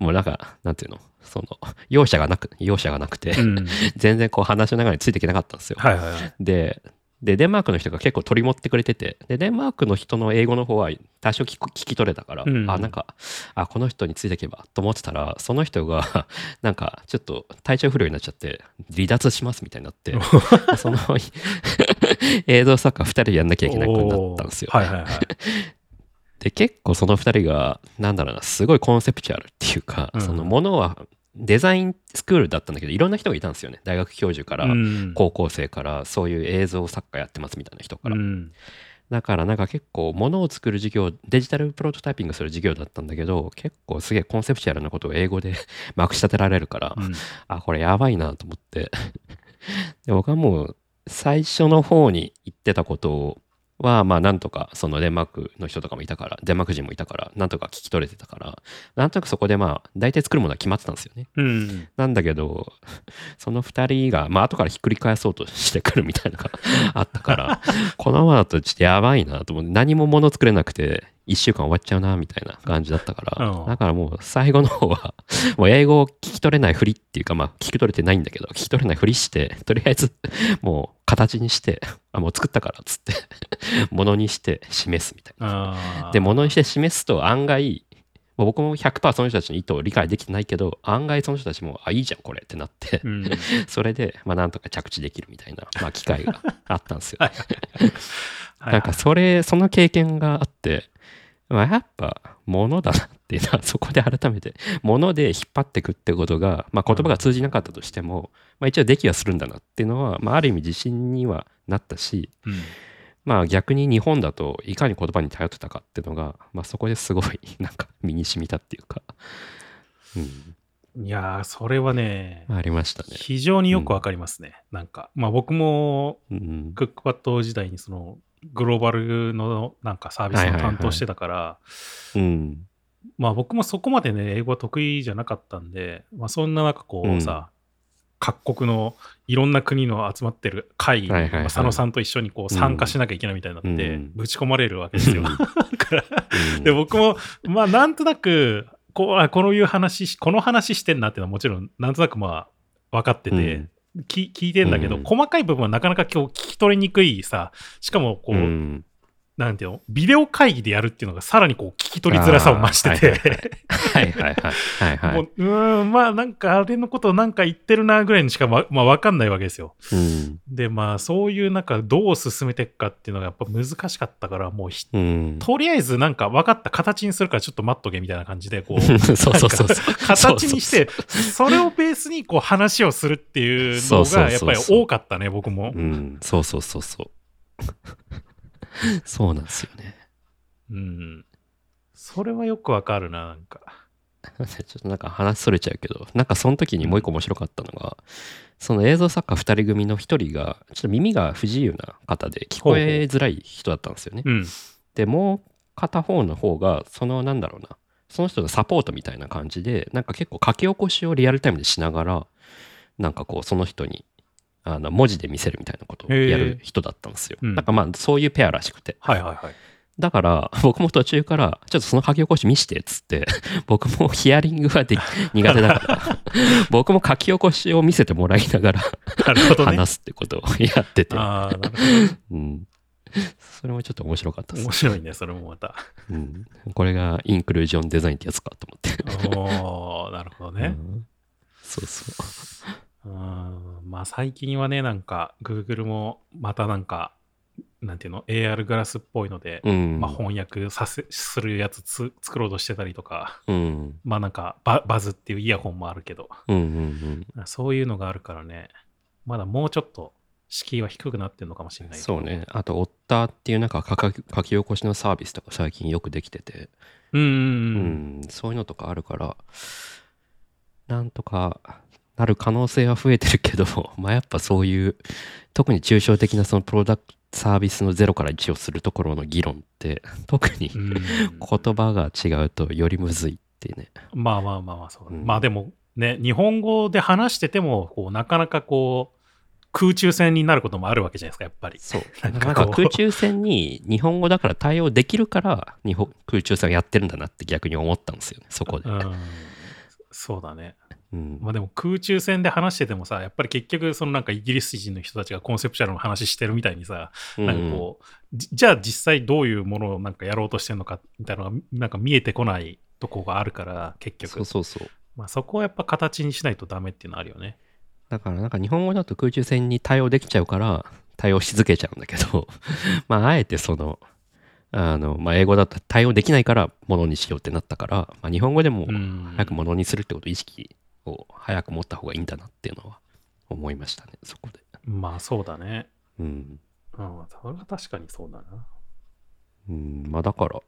う、もうなんか、なんていうの、その、容赦がなく、容赦がなくて、うん。全然こう話の流れについていけなかったんですよ。はいはいはい。で、で、デンマークの人が結構取り持ってくれてて、で、デンマークの人の英語の方は多少聞き取れたから、うん。あ、なんか、あ、この人についていけばと思ってたら、その人が、なんか、ちょっと体調不良になっちゃって、離脱しますみたいになって、その 映像作家2人でやんなきゃいけなくなったんですよ、はいはいはい。で、結構その2人が、なんだろうな、すごいコンセプチュアルっていうか、うん。そのものは、デザインスクールだったんだけど、いろんな人がいたんですよね。大学教授から、うん高校生から、そういう映像作家やってますみたいな人から。うんだからなんか結構物を作る授業デジタルプロトタイピングする授業だったんだけど結構すげえコンセプチュアルなことを英語で まくし立てられるから、うんあこれやばいなと思って で僕はもう最初の方に言ってたことはまあなんとかそのデンマークの人とかもいたからデンマーク人もいたからなんとか聞き取れてたからなんとなくそこでまあ大体作るものは決まってたんですよねうん。なんだけど、その二人が、まあ後からひっくり返そうとしてくる みたいなのが あったから、このままだとちょっとやばいなと思って、何も物作れなくて、一週間終わっちゃうな、みたいな感じだったから、うんだからもう最後の方は、もう英語を聞き取れないふりっていうか、まあ聞き取れてないんだけど、聞き取れないふりして、とりあえず、もう形にして、あ、もう作ったからっつって、物にして示すみたいな。で、物にして示すと案外、まあ僕も100%その人たちの意図を理解できてないけど、案外その人たちも、あ、いいじゃん、これってなって、うん。それで、まあなんとか着地できるみたいな、まあ機会があったんですよ。はいなんかそれ、その経験があって、まあやっぱ物だなっていうのは、そこで改めて、物で引っ張っていくってことが、まあ言葉が通じなかったとしても、まあ一応できはするんだなっていうのは、まあある意味自信にはなったし、うん。まあ逆に日本だといかに言葉に頼ってたかっていうのが、まあそこですごい なんか身に染みたっていうか、うん、いやー、それはね、ありましたね。非常によくわかりますね。なんか、まあ僕もうん、クックパッド時代にそのグローバルのなんかサービスの担当してたから、うん、まあ僕もそこまでね、英語は得意じゃなかったんで、まあそんな中こうさ、各国のいろんな国の集まってる会議に、はいはい。佐野さんと一緒にこう参加しなきゃいけないみたいになって、うん。ぶち込まれるわけですよ。うん。で、僕も、まあなんとなく、こうあこういう話し、この話してんなっていうのはもちろん、なんとなくまあ分かってて、うん。き聞いてんだけど、うん。細かい部分はなかなか今日聞き取りにくいさ、しかもこう、うんなんていうの、ビデオ会議でやるっていうのがさらにこう聞き取りづらさを増してて、はいはいはい。はいはい もううーん、まあなんかあれのことなんか言ってるなぐらいにしかま、まあわかんないわけですよ。うん。で、まあそういうなんかどう進めていくかっていうのがやっぱ難しかったから、もうひうん。とりあえずなんか分かった形にするからちょっと待っとけみたいな感じで、こうそうそうそう形にして、それをベースにこう話をするっていうのがやっぱり多かったね、僕も。う。ん。そうそうそうそう そうなんですよねうん。それはよくわかるな、なんか。ちょっとなんか話それちゃうけどなんかその時にもう一個面白かったのがその映像作家2人組の1人がちょっと耳が不自由な方で聞こえづらい人だったんですよねうん。でもう片方の方がそのなんだろうなその人のサポートみたいな感じでなんか結構書き起こしをリアルタイムでしながらなんかこうその人にあの文字で見せるみたいなことをやる人だったんですよ。なんかまあそういうペアらしくてはいはいはい。だから 僕も途中からちょっとその書き起こし見してっつって 僕もヒアリングはでき苦手だから 僕も書き起こしを見せてもらいながら。話すってことをやってて、ああ、なるほうん、それもちょっと面白かったど。です面白いね、それもまた。うん、これがインクルージョンデザインってやつかと思って。おー、なるほどね。うんそうそう。うん。まあ最近はね、なんか、Google もまたなんか、なんていうの、AR グラスっぽいので、うん。まあ翻訳させするやつつ作ろうとしてたりとか、うん。まあなんかバ、バズっていうイヤホンもあるけど、うんうんそういうのがあるからね、まだもうちょっと敷居は低くなってるのかもしれうん。ないそうね。あと、オッターっていうなんか書き書き起こしのサービスとか最近よくできてて、うんうんううん。ん、そういうのとかあるから、なんとかなる可能性は増えてるけど、まあやっぱそういう、特に抽象的なそのプロダクトサービスの0から1をするところの議論って、特にうん。言葉が違うとよりむずいってね。まあまあまあまあそううん。まあでもね日本語で話しててもこうなかなかこう空中戦になることもあるわけじゃないですかやっぱり。そう。な なんか空中戦に日本語だから対応できるから日本空中戦をやってるんだなって逆に思ったんですよね、そこで。うん。そうだねうん。まあでも空中戦で話しててもさやっぱり結局そのなんかイギリス人の人たちがコンセプチュアルの話してるみたいにさ、なんかこうじじゃあ実際どういうものをなんかやろうとしてるのかみたいなのがなんか見えてこないとこがあるから結局。そうそうそう。まあ、そこはやっぱ形にしないとダメっていうのはあるよね。だからなんか日本語だと空中戦に対応できちゃうから対応し続けちゃうんだけど、まああえてその、あの、まあ英語だと対応できないからものにしようってなったから、まあ日本語でもうん。早くものにするってことを意識を早く持った方がいいんだなっていうのは思いましたね、そこで。まあそうだねうん。うんそれは確かにそうだなうん、まあだから、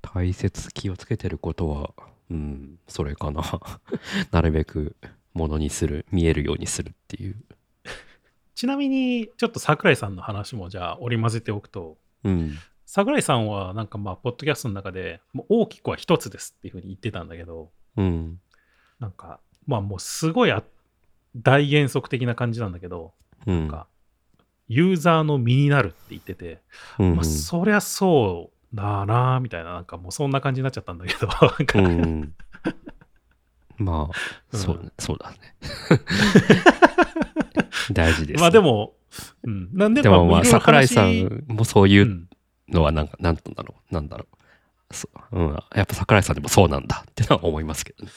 大切気をつけてることは、うん、それかな。なるべくものにする、見えるようにするっていう。ちなみに、ちょっと桜井さんの話もじゃあ織り交ぜておくと、うん。桜井さんはなんかまあ、ポッドキャストの中で、もう大きくは一つですっていうふうに言ってたんだけど、うん。なんか、まあもうすごいあ大原則的な感じなんだけど、うん。なんか、ユーザーの身になるって言ってて、うんまあ、そりゃそうだなみたいな、なんかもうそんな感じになっちゃったんだけど、うん。まあ、うんそうね、そうだね。大事です。まあで、も、うん、なんででもまあ、桜井さんもそういううんのはなんか、なんだろう、なんだろう。そううん、やっぱ桜井さんでもそうなんだってのは思いますけどね。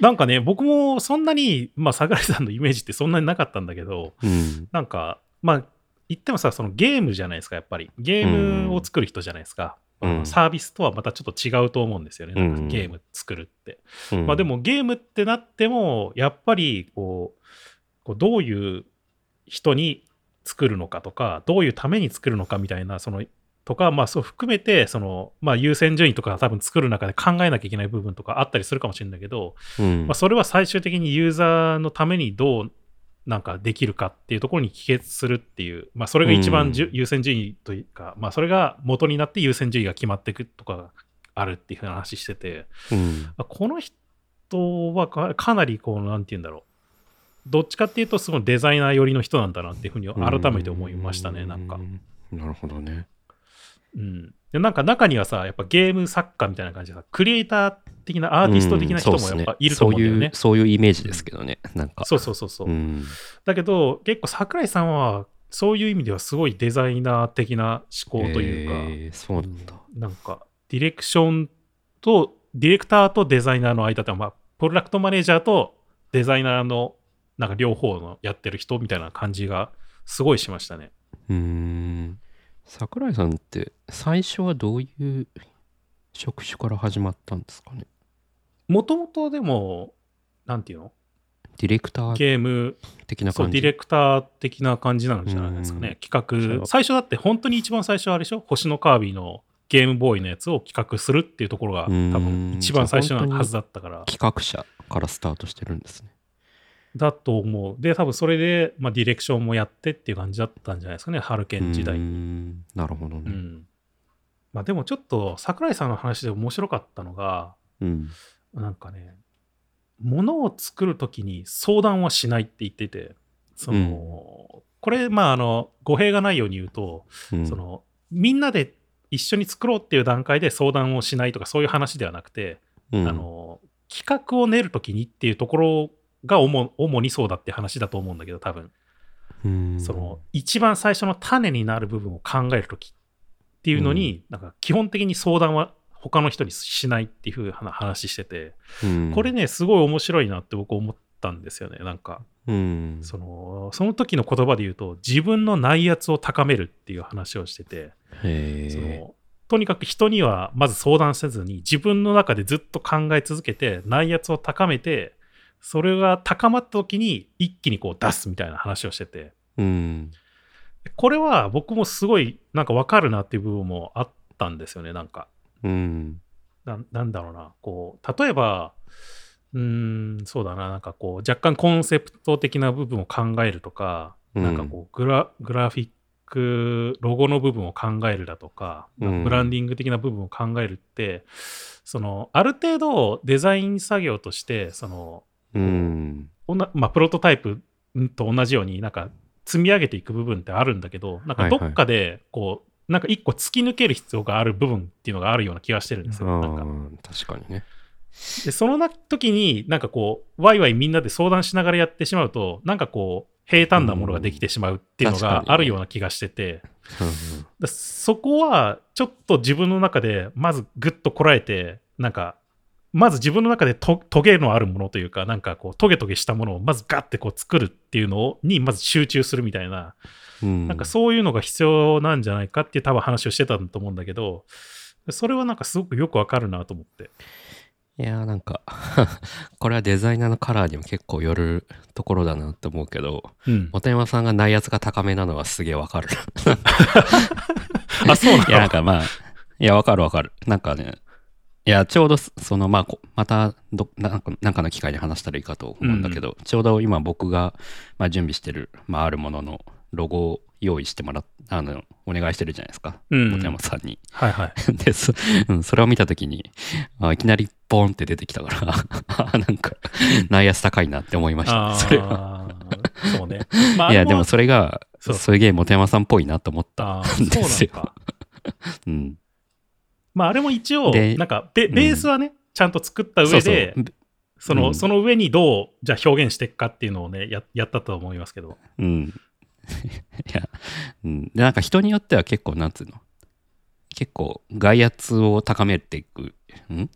なんかね、僕もそんなに、まあ、桜井さんのイメージってそんなになかったんだけど、うん。なんか、まあ、言ってもさ、そのゲームじゃないですか、やっぱり。ゲームを作る人じゃないですか。うんサービスとはまたちょっと違うと思うんですよね、なんかうんゲーム作るって。うんまあで、もゲームってなっても、やっぱりこう、こうどういう人に作るのかとか、どういうために作るのかみたいな、その、とか、まあそう含めて、その、まあ優先順位とか多分作る中で考えなきゃいけない部分とかあったりするかもしれないけど、うんまあ、それは最終的にユーザーのためにどうなんかできるかっていうところに帰結するっていう、まあ、それが一番じゅ、うん優先順位というか、まあ、それが元になって優先順位が決まっていくとかがあるっていう話してて、うんまあこの人はかかなりこう、なんて言うんだろう。どっちかっていうと、すごいデザイナー寄りの人なんだなっていうふうに改めて思いましたね、なんか。うなるほどね。うん。で、なんか中にはさ、やっぱゲーム作家みたいな感じでさ、クリエイターっ的なアーティスト的な人もやっぱいると思うんだよね。そういう、そういうイメージですけどね。なんか。そうそうそうそう。うん。だけど、結構桜井さんは、そういう意味ではすごいデザイナー的な思考というか、えーそうなんだ。なんか、ディレクションと、ディレクターとデザイナーの間って、まあ、プロダクトマネージャーとデザイナーの、なんか両方のやってる人みたいな感じが、すごいしましたね。うーん。桜井さんって、最初はどういう職種から始まったんですかね？もともとでも、なんていうの？ディレクターゲーム、的な感じ？ディレクター的な感じなんじゃないですかうんね。企画、最初だって本当に一番最初はあれでしょ？星のカービィのゲームボーイのやつを企画するっていうところが多うん分一番最初のはずだったから、企画者からスタートしてるんですね。だと思う。で、多分それで、まあ、ディレクションもやってっていう感じだったんじゃないですかね、ハルケン時代に。んなるほどね。うん。まあでもちょっと桜井さんの話で面白かったのが、うん。なんかね、物を作るときに相談はしないって言ってて、その、これ、まあ、あの、語弊がないように言うと、うんその、みんなで一緒に作ろうっていう段階で相談をしないとか、そういう話ではなくて、うんあの、企画を練るときにっていうところが主主にそうだって話だと思うんだけど、多分、うん。その、一番最初の種になる部分を考えるときっていうのに、なんか基本的に相談は他の人にしないっていうふうな話してて、うん。これね、すごい面白いなって僕思ったんですよね。なんか、うん。その、その時の言葉で言うと、自分の内圧を高めるっていう話をしてて。その、とにかく人にはまず相談せずに、自分の中でずっと考え続けて、内圧を高めて、それが高まった時に一気にこう出すみたいな話をしてて、うん。これは僕もすごいなんかわかるなっていう部分もあったんですよね、なんか。うん。ななんだろうな、こう、例えば、うーん、そうだな、なんかこう、若干コンセプト的な部分を考えるとか、うんなんかこうグラ、グラフィック、ロゴの部分を考えるだとか、うんブランディング的な部分を考えるって、その、ある程度デザイン作業として、その、うん。まあ、プロトタイプと同じように、なんか積み上げていく部分ってあるんだけど、なんかどっかで、こう、なんか一個突き抜ける必要がある部分っていうのがあるような気がしてるんですよ。なんかうん確かにね。で、そのな時に、なんかこう、ワイワイみんなで相談しながらやってしまうと、なんかこう、平坦なものができてしまうっていうのがあるような気がしてて、うんだそこは、ちょっと自分の中で、まずぐっとこらえて、なんか、まず自分の中でとトゲのあるものというか、なんかこう、トゲトゲしたものをまずガッてこう作るっていうのをに、まず集中するみたいな、うん。なんかそういうのが必要なんじゃないかっていう多分話をしてたんだと思うんだけど、それはなんかすごくよくわかるなと思って。いやーなんか これはデザイナーのカラーにも結構よるところだなって思うけどうん。本山さんが内圧が高めなのはすげえわかる あ、そうなの？いやなんかまあいやわかるわかるなんかねいやちょうどそそのまあこまたどなんかなんかの機会に話したらいいかと思うんだけど、ちょうど今僕が、まあ、準備してる、まあ、あるもののロゴを用意してもらっあのお願いしてるじゃないですかうん本山さんに。はいはい。でそ,、うん、それを見た時にあいきなりポンって出てきたからあ なんか内圧高いなって思いましたそれは。ーそうね。まあ、いやでもそれがそうすげえ本山さんっぽいなと思ったんですよ。うん、まあ、あれも一応、でなんかベ、んベースはね、ちゃんと作った上で、その、うんその上にどう、じゃあ表現していくかっていうのをね、ややったと思いますけど。うん。いや、うん。で、なんか人によっては結構、なんつうの？結構、外圧を高めていく、ん？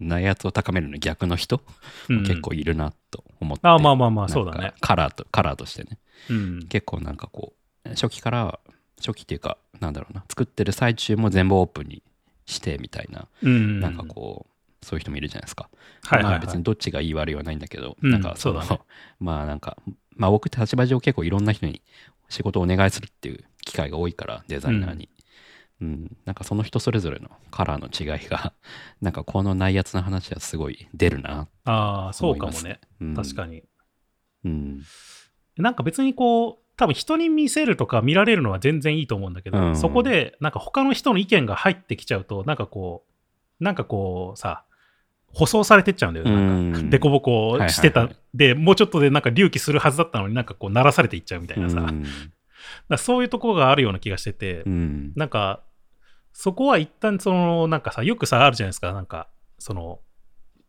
内圧を高めるの逆の人、うん結構いるなと思って。ああまあまあまあ、そうだね。カラーと、カラーとしてね。うん。結構なんかこう、初期から、初期っていうか、なんだろうな、作ってる最中も全部オープンにしてみたいな、うん。なんかこう、そういう人もいるじゃないですか。はいはい、別にどっちがいい悪いはないんだけど、うんなんかそのそうだね まあなんか、まあ僕って立場上結構いろんな人に仕事をお願いするっていう機会が多いから、デザイナーに。うん、なんかその人それぞれのカラーの違いが、なんかこの内圧の話はすごい出るなあそうかもね。。うん確かに。うん。なんか別にこう、多分人に見せるとか見られるのは全然いいと思うんだけど、うん。そこでなんか他の人の意見が入ってきちゃうと、なんかこう、なんかこうさ、舗装されてっちゃうんだよね。なんか。うんデコボコしてた、で、もうちょっとでなんか隆起するはずだったのになんかこう鳴らされていっちゃうみたいなさ、うん。らそういうところがあるような気がしてて、うん。なんか、そこは一旦その、なんかさ、よくさ、あるじゃないですか、なんか、その、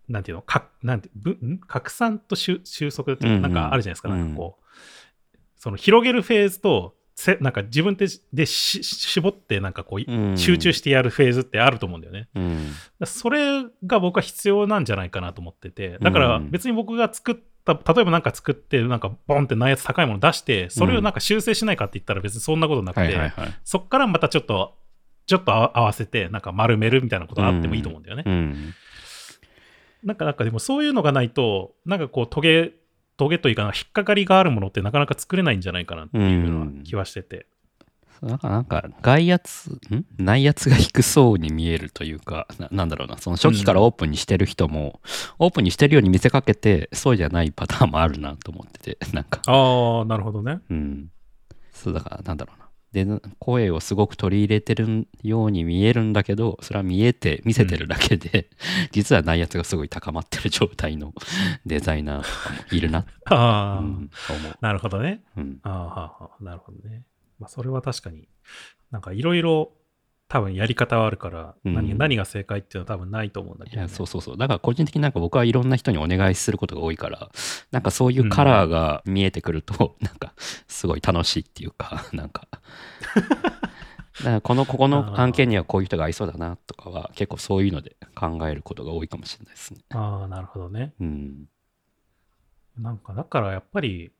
なんていうの、かなんてぶん？拡散と収収束っていうなんかあるじゃないですか、うんなんかこう、その広げるフェーズと、せなんか自分ででし絞って、なんかこう、うん集中してやるフェーズってあると思うんだよね。うん。それが僕は必要なんじゃないかなと思ってて、だからうん別に僕が作った、例えばなんか作って、なんかボンって内圧高いもの出して、それをなんか修正しないかって言ったら別にそんなことなくて。そっからまたちょっと、ちょっと合わせて、なんか丸めるみたいなことがあってもいいと思うんだよね。うん。なんか、なんかでもそういうのがないと、なんかこう、トゲ、トゲというかな、引っかかりがあるものってなかなか作れないんじゃないかなっていうような気はしてて。なんか、なんか、外圧、ん？内圧が低そうに見えるというかな、なんだろうな、その初期からオープンにしてる人も、オープンにしてるように見せかけて、そうじゃないパターンもあるなと思ってて、なんか、ああ、なるほどね。うん。そうだから、なんだろうな。で、声をすごく取り入れてるように見えるんだけど、それは見えて、見せてるだけで、実は内圧がすごい高まってる状態のデザイナーとかもいるな、ああ、うん、と思う。なるほどね。うん。ああ、なるほどね。まあ、それは確かに、なんかいろいろ多分やり方はあるから、うん何何が正解っていうのは多分ないと思うんだけど、ね。そうそうそう。だから個人的になんか僕はいろんな人にお願いすることが多いから、なんかそういうカラーが見えてくると、なんかすごい楽しいっていうか、なんか。だからこの、ここの案件にはこういう人が合いそうだなとかは、結構そういうので考えることが多いかもしれないですね。ああ、なるほどね。うん。なんかだからやっぱり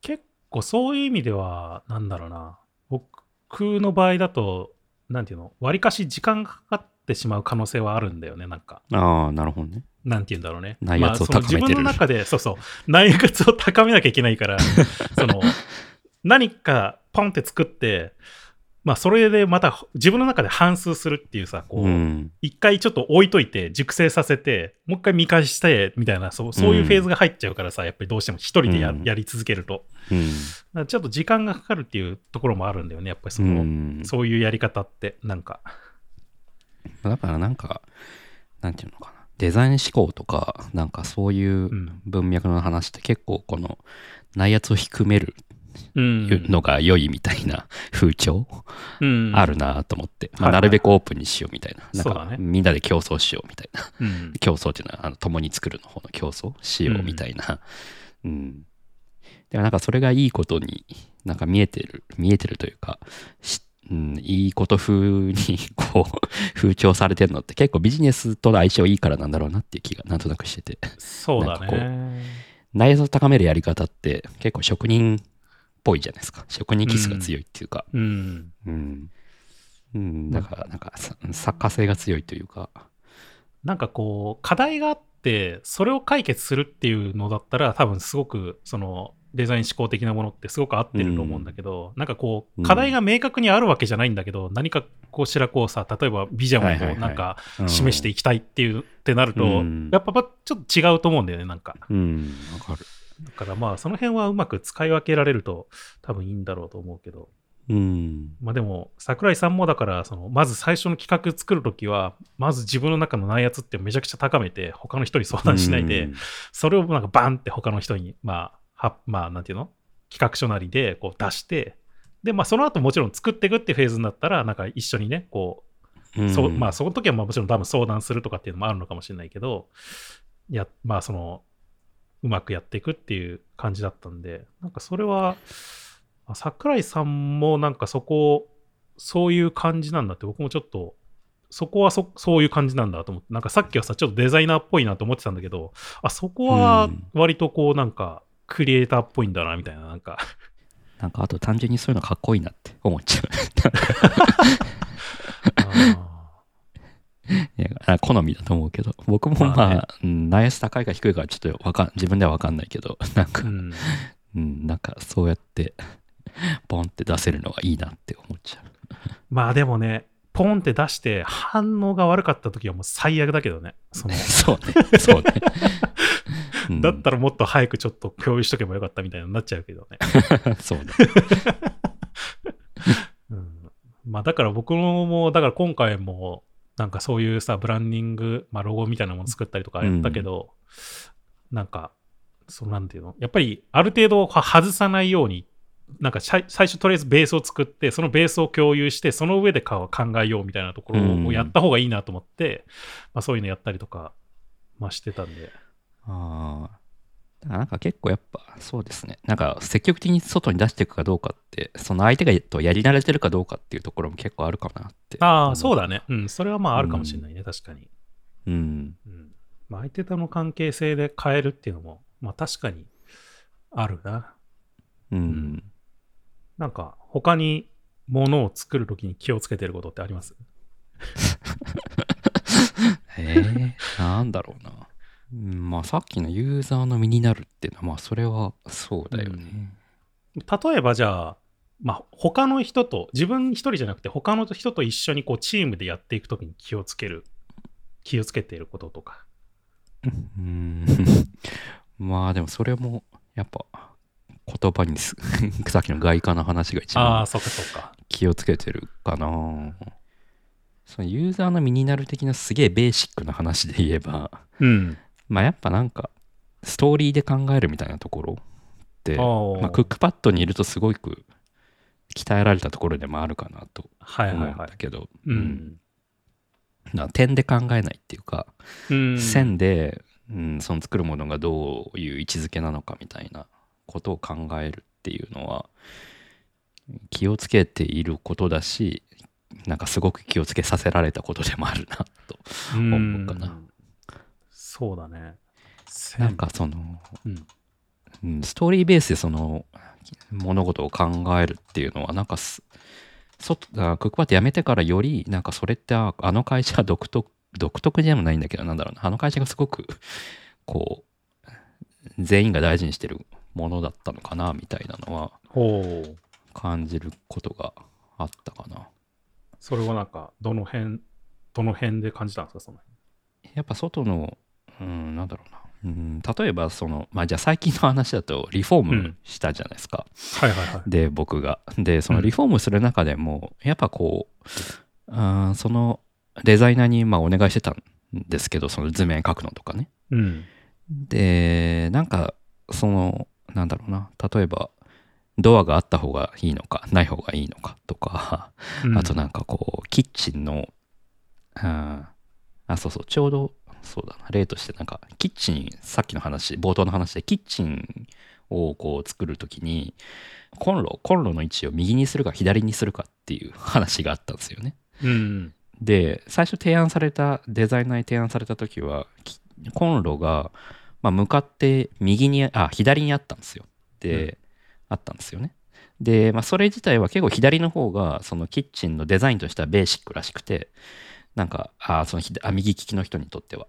結構そういう意味ではなんだろうな僕の場合だとなんていうのわりかし時間がかかってしまう可能性はあるんだよねなんか。ああ、なるほどね。なんていうんだろうね。内圧を高めてる。自分の中でそうそう。内圧を高めなきゃいけないから その何かポンって作ってまあそれでまた自分の中で反数するっていうさこう、うん。一回ちょっと置いといて熟成させてもう一回見返してみたいなそうそういうフェーズが入っちゃうからさ、やっぱりどうしても一人でや,、り続けると。ちょっと時間がかかるっていうところもあるんだよねやっぱりその、うん。そういうやり方ってなんか。だからなんか、なんていうのかな。デザイン思考とか、なんかそういううん。文脈の話って結構この内圧を低めるうんのが良いみたいな風潮？うん。あるなと思って、まあ、はいはい。なるべくオープンにしようみたいな。なんかそうだね。みんなで競争しようみたいな。うん。競争っていうのは、あの共に作るの方の競争しようみたいな。うん。でもなんかそれがいいことになんか見えてる、見えてるというか、しうん、いいこと風にこう 風潮されてるのって結構ビジネスとの相性いいからなんだろうなっていう気がなんとなくしてて。そうだね。内圧を高めるやり方って結構職人っぽいじゃないですか。職人気質が強いっていうか。うん。うん、うん、だからなんかさ作家性が強いというか。なんかこう課題があってそれを解決するっていうのだったら多分すごくそのデザイン思考的なものってすごく合ってると思うんだけど、なんかこううん課題が明確にあるわけじゃないんだけど、何かこうしらこうさ例えばビジョンをはいはいはい。なん。かうん示していきたいっていうってなると、うん。やっぱちょっと違うと思うんだよねなんか。うん。わかるだからまあその辺はうまく使い分けられると多分いいんだろうと思うけど。うん。まあでも桜井さんもだからそのまず最初の企画作るときはまず自分の中の内圧ってめちゃくちゃ高めて他の人に相談しないで、うん。それをなんかバンって他の人にまあはまあなんていうの？企画書なりでこう出してでまあその後もちろん作っていくってフェーズになったらなんか一緒にねこううん。そうまあその時はまあもちろん多分相談するとかっていうのもあるのかもしれないけどいやまあそのうまくやっていくっていう感じだったんでなんかそれはあ桜井さんもなんかそこそういう感じなんだって僕もちょっとそこはそそういう感じなんだと思ってなんかさっきはさちょっとデザイナーっぽいなと思ってたんだけどあそこはうん。割とこうなんかクリエイターっぽいんだなみたいななんか。なんかあと単純にそういうのかっこいいなって思っちゃう。あいや好みだと思うけど。僕もまあ、まあね。うん内圧高いか低いかはちょっとわかん自分では分かんないけど。なんか、ーうん。うん、なんかそうやってポンって出せるのがいいなって思っちゃう。まあでもねポンって出して反応が悪かった時はもう最悪だけどね。そのそうねそうね、うん。だったらもっと早くちょっと共有しとけばよかったみたいになっちゃうけどね。そうね。うん、まあだから僕も、だから今回もなんかそういうさ、ブランディング、まあロゴみたいなもの作ったりとかやったけど、なんか、そうなんていうの？やっぱりある程度は外さないように、なんか最最初とりあえずベースを作って、そのベースを共有して、その上でか考えようみたいなところをやった方がいいなと思って、まあそういうのやったりとか、増してたんで。ああ。だからなんか結構やっぱそうですね。なんか積極的に外に出していくかどうかって、その相手がとやり慣れてるかどうかっていうところも結構あるかなって。ああ、そうだ。だね。うん、それはまああるかもしれないね、確かに。うん。うん。まあ、相手との関係性で変えるっていうのも、まあ確かにあるな。うん。なんか、他に物を作るときに気をつけてることってあります？へ え、なんだろうな。うんまあさっきのユーザーの身になるっていうのは、まあそれはそうだよね。例えばじゃあ、まあ、他の人と、自分一人じゃなくて、他の人と一緒にこうチームでやっていくときに気をつける、気をつけていることとか。うん。まあでもそれもやっぱ言葉にす さっきの外貨の話が一ああ、番そっかそっか。気をつけてるかな。そのユーザーの身になる的なすげえベーシックな話で言えば、うん。まあやっぱなんかストーリーで考えるみたいなところって、まあ、クックパッドにいるとすごく鍛えられたところでもあるかなと思うんはいはいはい。だけど、ううんん。な点で考えないっていうか、うん。線で、うん、その作るものがどういう位置づけなのかみたいなことを考えるっていうのは気をつけていることだしなんかすごく気をつけさせられたことでもあるなと思うかなうんそうだね。なんかその、うん。うん、ストーリーベースでその物事を考えるっていうのはなんかすクックパッドやめてからよりなんかそれってああの会社独特独特でもないんだけどなんだろうなあの会社がすごくこう全員が大事にしてるものだったのかなみたいなのは。感じることがあったかなそれはなんか、どの辺、どの辺で感じたんですか、そのやっぱ外のうんなんだろうな。うん。例えばそのまあじゃあ最近の話だとリフォームしたじゃないですか、はいはいはい。で僕が。でそのリフォームする中でも、やっぱこうあーそのデザイナーにまあお願いしてたんですけどその図面描くのとかね。うん。でなんかそのなんだろうな。例えばドアがあった方がいいのかない方がいいのかとか、あとなんかこうキッチンのあーあそうそうちょうどそうだな。例としてなんかキッチンさっきの話冒頭の話でキッチンをこう作るときにコンロコンロの位置を右にするか左にするかっていう話があったんですよね。うん。で最初提案されたデザイナーに提案された時はきコンロが、まあ、向かって右にあ左にあったんですよ。で、あったんですよね。で、まあ、それ自体は結構左の方がそのキッチンのデザインとしてはベーシックらしくてなんかあそのひあ右利きの人にとっては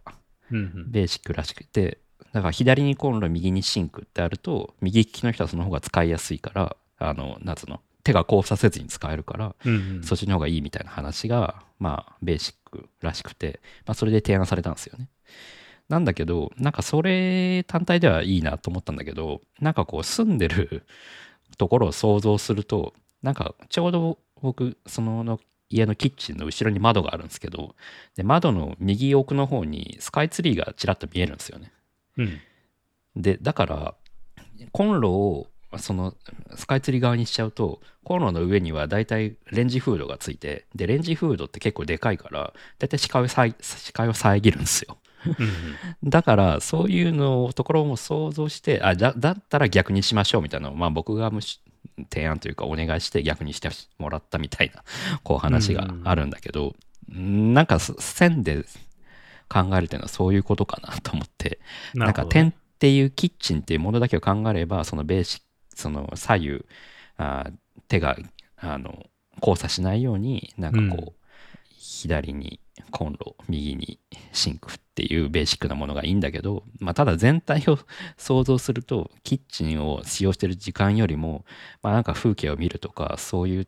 うん。ベーシックらしくてだから左にコンロ右にシンクってあると右利きの人はその方が使いやすいからあの夏の？手が交差せずに使えるからうん。そっちの方がいいみたいな話が、まあ、ベーシックらしくて、まあ、それで提案されたんですよね。なんだけど、なんかそれ単体ではいいなと思ったんだけど、なんかこう住んでるところを想像すると、なんかちょうど僕、そのの家のキッチンの後ろに窓があるんですけど、で窓の右奥の方にスカイツリーがちらっと見えるんですよね。うん。でだからコンロをそのスカイツリー側にしちゃうとコンロの上にはだいたいレンジフードがついてでレンジフードって結構でかいからだいたい視界をさい視界を遮るんですようん。だからそういうのところも想像してあだだったら逆にしましょうみたいなのを、まあ、僕がむし提案というかお願いして逆にしてもらったみたいなこう話があるんだけど、んなんかす線で考えるっていうのはそういうことかなと思ってなんか点っていうキッチンっていうものだけを考えればそのベーシックその左右あー手があの交差しないようになんかこう、うん。左にコンロ右にシンクっていうベーシックなものがいいんだけど、まあ、ただ全体を 想像するとキッチンを使用してる時間よりも、まあ、なんか風景を見るとかそういう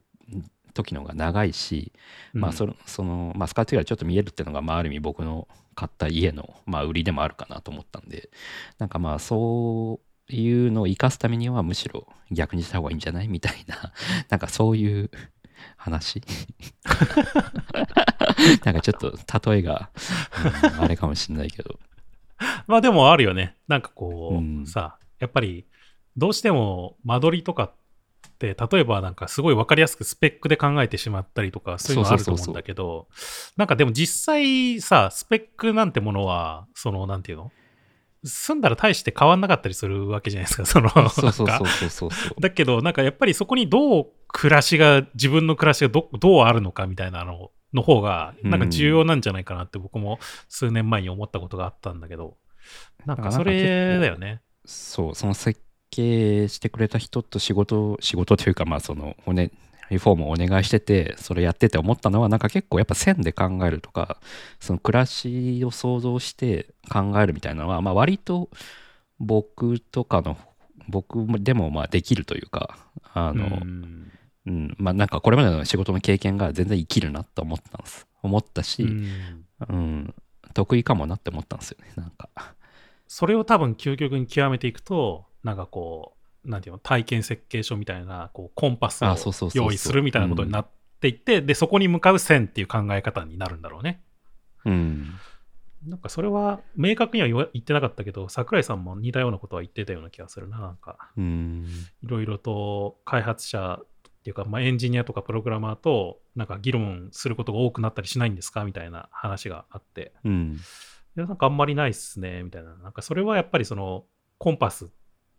時の方が長いし、まあそのそのまあ、スカーがちょっと見えるっていうのが、まあ、ある意味僕の買った家の、まあ、売りでもあるかなと思ったんでなんかまあそういうのを生かすためにはむしろ逆にした方がいいんじゃない？みたいななんかそういう話 なんかちょっと例えが、うんあれかもしれないけど。まあでもあるよね。なんかこう、うん。さ、やっぱりどうしても間取りとかって、例えばなんかすごい分かりやすくスペックで考えてしまったりとか、そういうのあると思うんだけど、なんかでも実際さ、スペックなんてものは、その、なんていうの？住んだら大して変わんなかったりするわけじゃないですか、その、そうそうそうそう。だけど、なんかやっぱりそこにどう暮らしが、自分の暮らしがどどうあるのかみたいなのの方が、なんか重要なんじゃないかなって僕も数年前に思ったことがあったんだけど、なんかそれだよね。そう、その設計してくれた人と仕事、仕事というか、まあその、骨、リフォームをお願いしてて、それやってて思ったのは、なんか結構やっぱ線で考えるとか、その暮らしを想像して考えるみたいなのは、まあ割と僕とかの、僕でもまあできるというか、あの、うんうん、まあなんかこれまでの仕事の経験が全然生きるなって思ったんです。思ったし、うんうん、得意かもなって思ったんですよね、なんか。それを多分究極に極めていくと、なんかこう、なんていうの、体験設計書みたいな、こう、コンパスを用意するみたいなことになっていって、で、そこに向かう線っていう考え方になるんだろうね。うん。なんかそれは明確には言ってなかったけど、桜井さんも似たようなことは言ってたような気がするな、なんか。うん。いろいろと開発者っていうか、まあ、エンジニアとかプログラマーとなんか議論することが多くなったりしないんですかみたいな話があって、うん。いやなんかあんまりないっすね、みたいな。なんかそれはやっぱりそのコンパス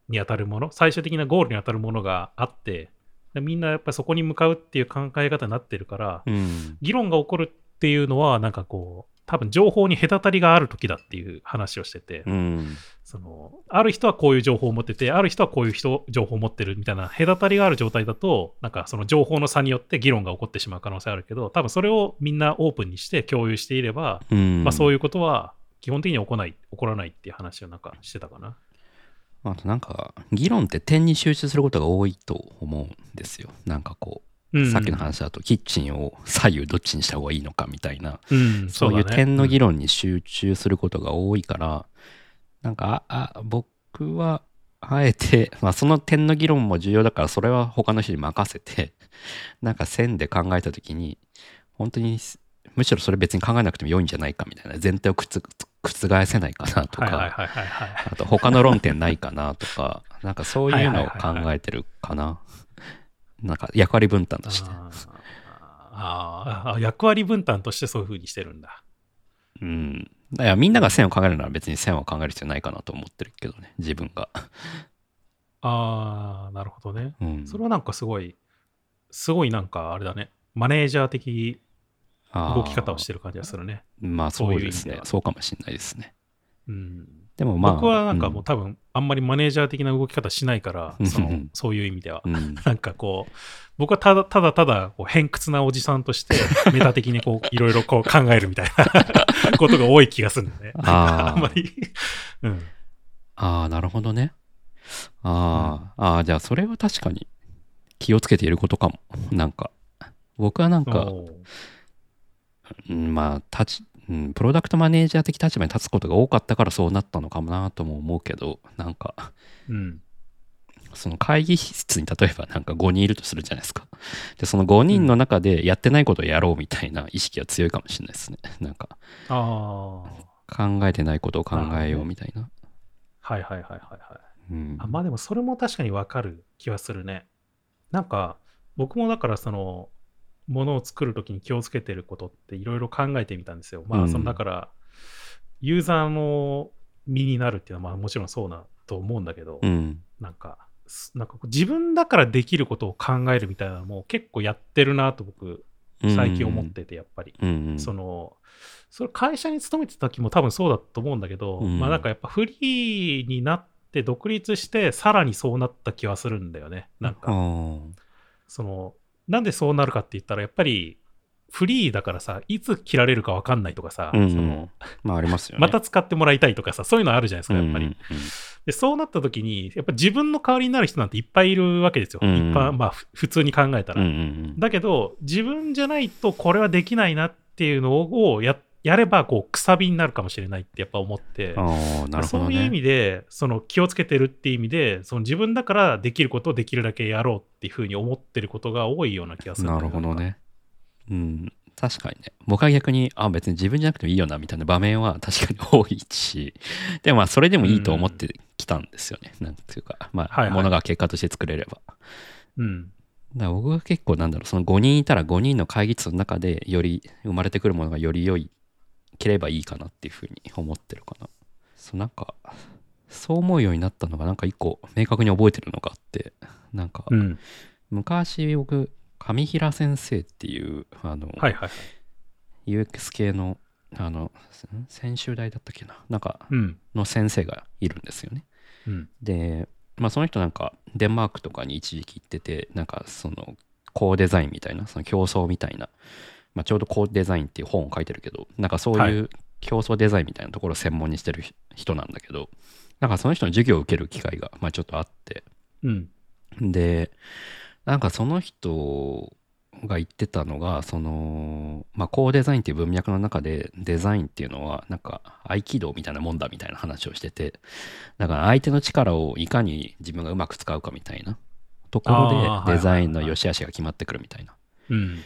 に当たるもの、最終的なゴールに当たるものがあって、でみんなやっぱりそこに向かうっていう考え方になってるから、うん。議論が起こるっていうのは、なんかこう、多分情報に隔たりがある時だっていう話をしてて、うん。そのある人はこういう情報を持ってて、ある人はこういう人情報を持ってるみたいな隔たりがある状態だと、なんかその情報の差によって議論が起こってしまう可能性あるけど、多分それをみんなオープンにして共有していれば、うん。まあそういう。ことは基本的には起こらない起こらないっていう話をなんかしてたかな。あとなんか、議論って点に集中することが多いと思うんですよ。なんかこう、うんさっきの話だと、キッチンを左右どっちにした方がいいのかみたいな、うん、そういう点の議論に集中することが多いから、なんか、あ、あ僕は、あえて、まあその点の議論も重要だから、それは他の人に任せて、なんか線で考えたときに、本当に、むしろそれ別に考えなくても良いんじゃないかみたいな、前提を覆覆せないかなとはいはいか、はいはいはい。あと他の論点ないかなとか、なんかそういうのを考えてるかな。なんか役割分担として。あーあ役割分担としてそういうふうにしてるんだ。うん。だからみんなが線を考えるなら別に線を考える必要ないかなと思ってるけどね、自分が。ああ、なるほどね。うん。それはなんかすごい、すごいなんかあれだね。マネージャー的動き方をしてる。る感じがするね。まあそうですねそうかもしれないですね。うん。でもまあ。僕はなんかもう多分あんまりマネージャー的な動き方しないから、そのそういう意味では。うん、うん。なんかこう、僕はただただただこう偏屈なおじさんとして、メタ的にこういろいろこう考えるみたいな ことが多い気がするんだよね。あーあんまり。うん。ああ、なるほどね。ああ、ああ、じゃあそれは確かに気をつけていることかも。なんか、僕はなんか、うんまあ、立ち、うん、プロダクトマネージャー的立場に立つことが多かったからそうなったのかもなとも思うけど、なんか、うん。その会議室に例えばなんか5人いるとするじゃないですか。で、その5人の中でやってないことをやろうみたいな意識が強いかもしれないですね。なんか、ああ。考えてないことを考えようみたいな。はいはいはいはいはい。うんあまあでもそれも確かにわかる気はするね。なんか僕もだからそのものを作るときに気をつけてることっていろいろ考えてみたんですよ。まうんあそのだからユーザーの身になるっていうのはまあもちろんそうなと思うんだけど、うん。なんかすなんか自分だからできることを考えるみたいなのも結構やってるなと僕最近思っててやっぱり。うんうん。そのそれ会社に勤めてた時も多分そうだと思うんだけど、うんまあなんかやっぱフリーになって独立してさらにそうなった気はするんだよね。なんあかーそのなんでそうなるかって言ったらやっぱりフリーだからさいつ切られるか分かんないとかさ、うんうんそのまあありますよね。また使ってもらいたいとかさそういうのあるじゃないですかやっぱり。うんうんでそうなった時にやっぱ自分の代わりになる人なんていっぱいいるわけですよ。うん一般まあふ普通に考えたら。うんうんうんだけど、自分じゃないとこれはできないなっていうのをややれば、こう、くさびになるかもしれないってやっぱ思って、ああ、なるほどそういう意ね。味で、その気をつけてるっていう意味で、その自分だからできることをできるだけやろうっていうふうに思ってることが多いような気がするなよるほどね。うん。確かにね。僕は逆に、あ、別に自分じゃなくてもいいよな、みたいな場面は確かに多いし、でもまあ、それでもいいと思ってきたんですよね。なんていうか、まあ、はいはいものが結果として作れれば。うん。だ僕は結構なんだろう、その5人いたら5人の会議室の中でより生まれてくるものがより良いければいいかなっていうふうに思ってるかな。そうなんか、そう思うようになったのがなんか一個明確に覚えてるのがあって、なんかうん。昔僕、上平先生っていう、あの、はいはいはい。UX 系の、あの、ん専修大だったっけな、なんかうん。の先生がいるんですよね。うん。で、まあ、その人なんかデンマークとかに一時期行っててなんかそのコーデザインみたいなその競争みたいな、まあ、ちょうどコーデザインっていう本を書いてるけどなんかそういう競争デザインみたいなところを専門にしてる人なんだけどなんかその人の授業を受ける機会が、まあ、ちょっとあってうん。でなんかその人が言ってたのがその、まあ、コーデザインっていう文脈の中でデザインっていうのはなんか合気道みたいなもんだみたいな話をしててだから相手の力をいかに自分がうまく使うかみたいなところでデザインの良し悪しが決まってくるみたいな。うん。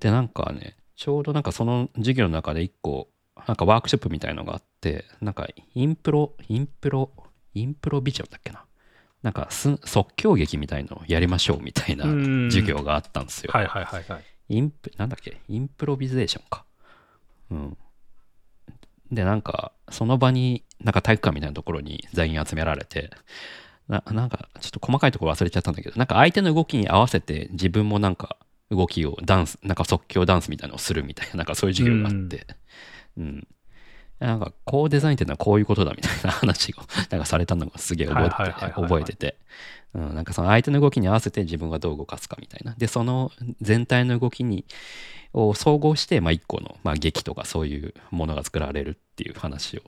でなんかねちょうどなんかその授業の中で一個なんかワークショップみたいのがあってなんかインプロインプロインプロビジョンだっけな？なんかす即興劇みたいのをやりましょうみたいなうん授業があったんですよ。はいはいはいはい。インプなんだっけ？インプロビゼーションか。うん。でなんかその場になんか体育館みたいなところに全員集められてななんかちょっと細かいところ忘れちゃったんだけどなんか相手の動きに合わせて自分もなんか動きをダンスなんか即興ダンスみたいなのをするみたいななんかそういう授業があって。うん、なんかこうデザインっていうのはこういうことだみたいな話を なんかされたのがすげえ覚えて覚えてて。うん、なんかその相手の動きに合わせて自分がどう動かすかみたいな。でその全体の動きにを総合して、まあ、一個の、まあ、劇とかそういうものが作られるっていう話を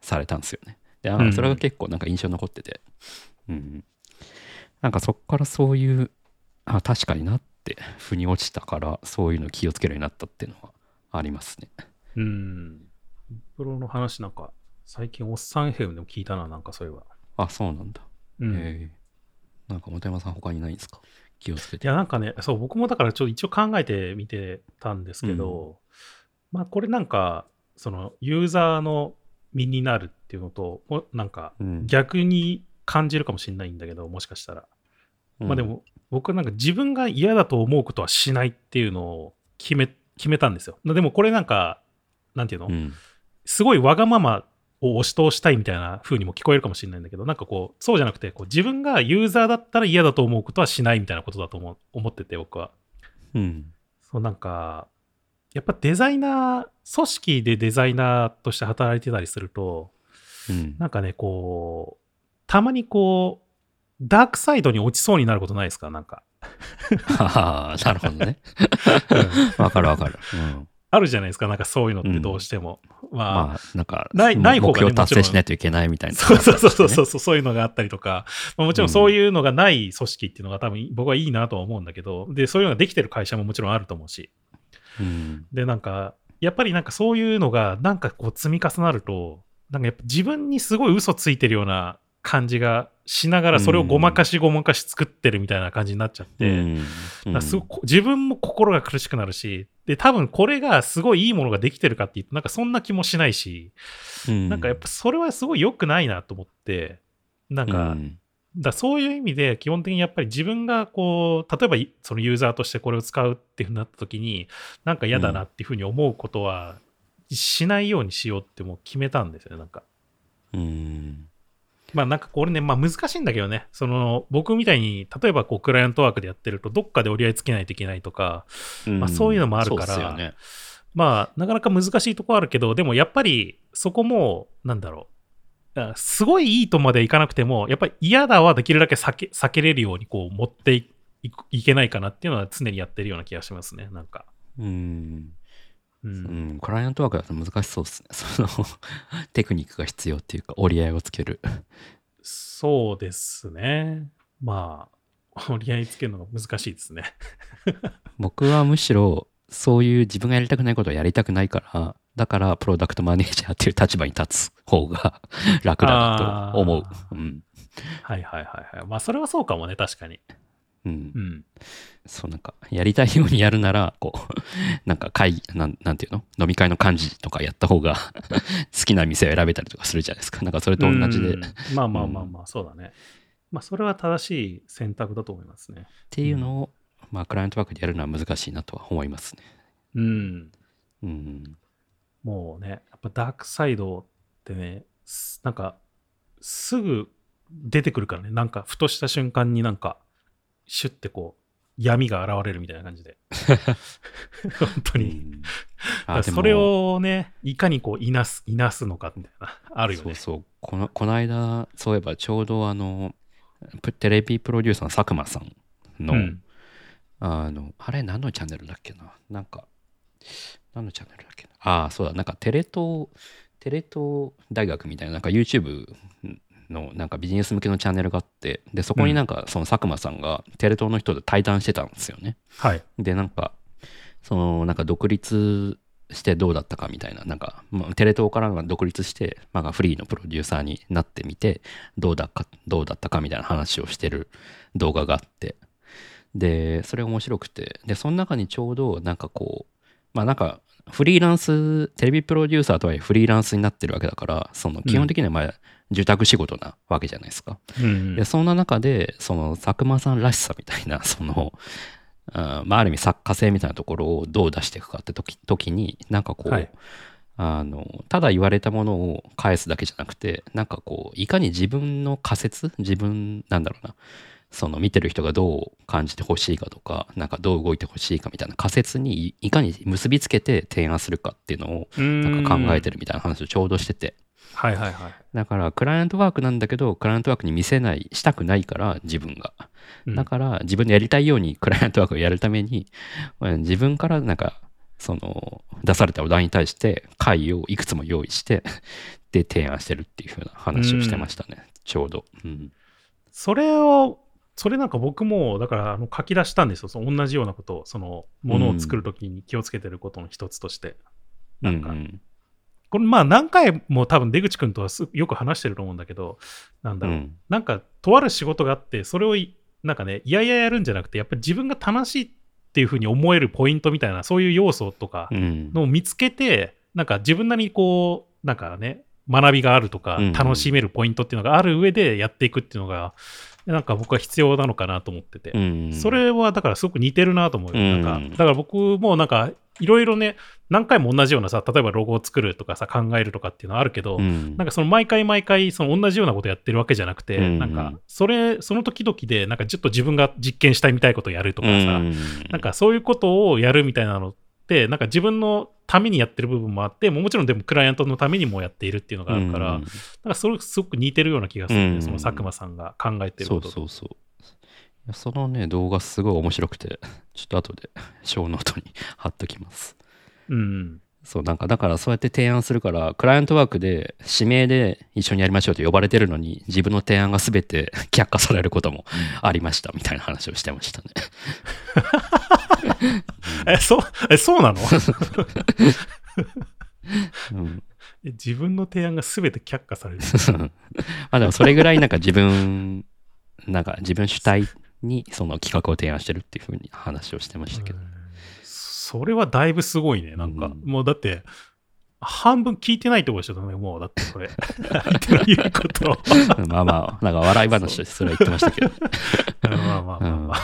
されたんですよね。で、それが結構なんか印象に残ってて、うん。なんかそっからそういう、あ、確かになって、腑に落ちたから、そういうの気をつけるようになったっていうのはありますね。うん。プロの話なんか、最近おっさん FM でも聞いたな、なんかそういえば。あ、そうなんだ。うん。ええなんか、本山さん他にないんですか？気をつけて。いや、なんかね、そう、僕もだからちょっと一応考えてみてたんですけど、まあ、これなんか、その、ユーザーの身になるっていうのと、もなんか、うん逆に感じるかもしれないんだけど、もしかしたら。まあで、も、僕はなんか自分が嫌だと思うことはしないっていうのを決め、決めたんですよ。でもこれなんか、なんていうの、うん。すごいわがままを押し通したいみたいな風にも聞こえるかもしれないんだけど、なんかこう、そうじゃなくて、こう自分がユーザーだったら嫌だと思うことはしないみたいなことだと思う思ってて、僕は。うん。そう、なんか、やっぱデザイナー、組織でデザイナーとして働いてたりすると、うん。なんかね、こう、たまにこう、ダークサイドに落ちそうになることないですか？なんか。ははなるほどね。わかるわかる。うん。あるじゃないですか、なんかそういうのってどうしても。まあ、まあ、なんか、ないない方がね目標達成しないといけないみたいな、そうそうそうそうねそうそう、そういうのがあったりとか、まあ、もちろんそういうのがない組織っていうのが多分僕はいいなとは思うんだけど、で、そういうのができてる会社ももちろんあると思うし、うん。で、なんか、やっぱりなんかそういうのがなんかこう積み重なると、なんかやっぱ自分にすごい嘘ついてるような感じがしながらそれをごまかしごまかし作ってるみたいな感じになっちゃって、すごく自分も心が苦しくなるし、で、多分これがすごいいいものができてるかっていうと、なんかそんな気もしないし、うん。なんかやっぱそれはすごい良くないなと思って、なんか、うん。だそういう意味で基本的にやっぱり自分がこう、例えばいそのユーザーとしてこれを使うっていうふうになった時に、なんか嫌だなっていうふうに思うことはしないようにしようってもう決めたんですよね、なんか。うん。まあなんかこれね、まあ難しいんだけどね、その僕みたいに、例えばこうクライアントワークでやってると、どっかで折り合いつけないといけないとか、まあそういうのもあるからね。まあ、なかなか難しいとこあるけど、でもやっぱりそこも、なんだろう。あすごいいいとまでいかなくても、やっぱり嫌だはできるだけ避け避けれるようにこう持っていいいけないかなっていうのは常にやってるような気がしますね、なんか。うん。う。うんん。クライアントワークだと難しそうですね。その、テクニックが必要っていうか、折り合いをつける。そうですね。まあ、折り合いつけるのが難しいですね。僕はむしろ、そういう自分がやりたくないことをやりたくないから、だから、プロダクトマネージャーっていう立場に立つ方が楽だなと思う。うん。はいはいはいはい。まあ、それはそうかもね、確かに。うんう。ん。そうなんか、やりたいようにやるなら、こう、なんか会議、なんなんていうの？飲み会の幹事とかやった方が 好きな店を選べたりとかするじゃないですか。なんかそれと同じでうん、まあまあまあまあ、そうだね。まあ、それは正しい選択だと思いますね。っていうのを、まあ、クライアントワークでやるのは難しいなとは思いますね。うん。うん。もうね、やっぱダークサイドってね、すなんか、すぐ出てくるからね、なんか、ふとした瞬間になんか、シュッてこう、闇が現れるみたいな感じで。本当に。それをね、いかにこう、いなす、いなすのかみたいな、あるよね。そうそう。このこの間そういえばちょうどあのプテレビプロデューサーの佐久間さんの、うん。あのあれ何のチャンネルだっけな？なんか何のチャンネルだっけな？ああそうだ。なんかテレ東テレ東大学みたいななんか YouTube のなんかビジネス向けのチャンネルがあってでそこになんかその佐久間さんがテレ東の人と対談してたんですよね。はい。でなんかそのなんか独立してどうだったかみたいななんか、まあ、テレ東からが独立して、まあ、フリーのプロデューサーになってみてどうだかどうだったかみたいな話をしてる動画があって。でそれ面白くて。でその中にちょうどなんかこうまあなんかフリーランステレビプロデューサーとはいえフリーランスになってるわけだからその基本的にはまあ住宅仕事なわけじゃないですか。うんでそんな中でその佐久間さんらしさみたいな その、あまあ、ある意味作家性みたいなところをどう出していくかって時時になんかこう、はいあのただ言われたものを返すだけじゃなくてなんかこういかに自分の仮説自分なんだろうなその見てる人がどう感じてほしいかとかなんかどう動いてほしいかみたいな仮説にいいかに結びつけて提案するかっていうのをなんか考えてる。るみたいな話をちょうどしてて。はいはいはい。だからクライアントワークなんだけどクライアントワークに見せないしたくないから自分が。うん。だから自分でやりたいようにクライアントワークをやるためにまあ自分からなんかその出されたお題に対して回をいくつも用意してで提案してるっていう風な話をしてましたね。ちょうど、うん、それを、それなんか僕も、だからあの書き出したんですよ。その同じようなことを、そのものを作るときに気をつけてることの一つとして。なん。かうんうんこれまあ何回も多分出口くんとはすよく話してると思うんだけど、なんだろう。うんなんかとある仕事があって、それをいなんかね、いやいややるんじゃなくて、やっぱり自分が楽しいっていうふうに思えるポイントみたいな、そういう要素とかうんのを見つけて、なんか自分なりにこう、なんかね、学びがあるとかうんうん、楽しめるポイントっていうのがある上でやっていくっていうのが、なんか僕は必要なのかなと思ってて。うんそれはだからすごく似てるなと思うよ。うんなんかだから僕もなんかいろいろね、何回も同じようなさ、例えばロゴを作るとかさ、考えるとかっていうのはあるけど、うん。なんかその毎回毎回その同じようなことやってるわけじゃなくて、うんなんかそれ、その時々でなんかちょっと自分が実験したいみたいことをやるとかさ、うんなんかそういうことをやるみたいなのって、なんか自分のためにやってる部分もあって、ももちろんでもクライアントのためにもやっているっていうのがあるから、うんなんかそれすごく似てるような気がするね、うんその佐久間さんが考えてるそうことと。そうそういやそのね動画すごい面白くて ちょっと後で 小ノートに貼っときますうん。そうなんかだからそうやって提案するからクライアントワークで指名で一緒にやりましょうと呼ばれてるのに自分の提案が全て 却下されることもありましたみたいな話をしてましたね。え、そう、え、そうなの？うん、え自分の提案が全て却下される。まあでもそれぐらいなんか自分なんか自分主体にその企画を提案してるっていうふうに話をしてましたけど。それはだいぶすごいね。なんか、うんもうだって、半分聞いてないってことでしょ、ね、もうだってそれ。相手の言うことを。まあまあなんか笑い話でそれは言ってましたけど。まあまあまあまあ。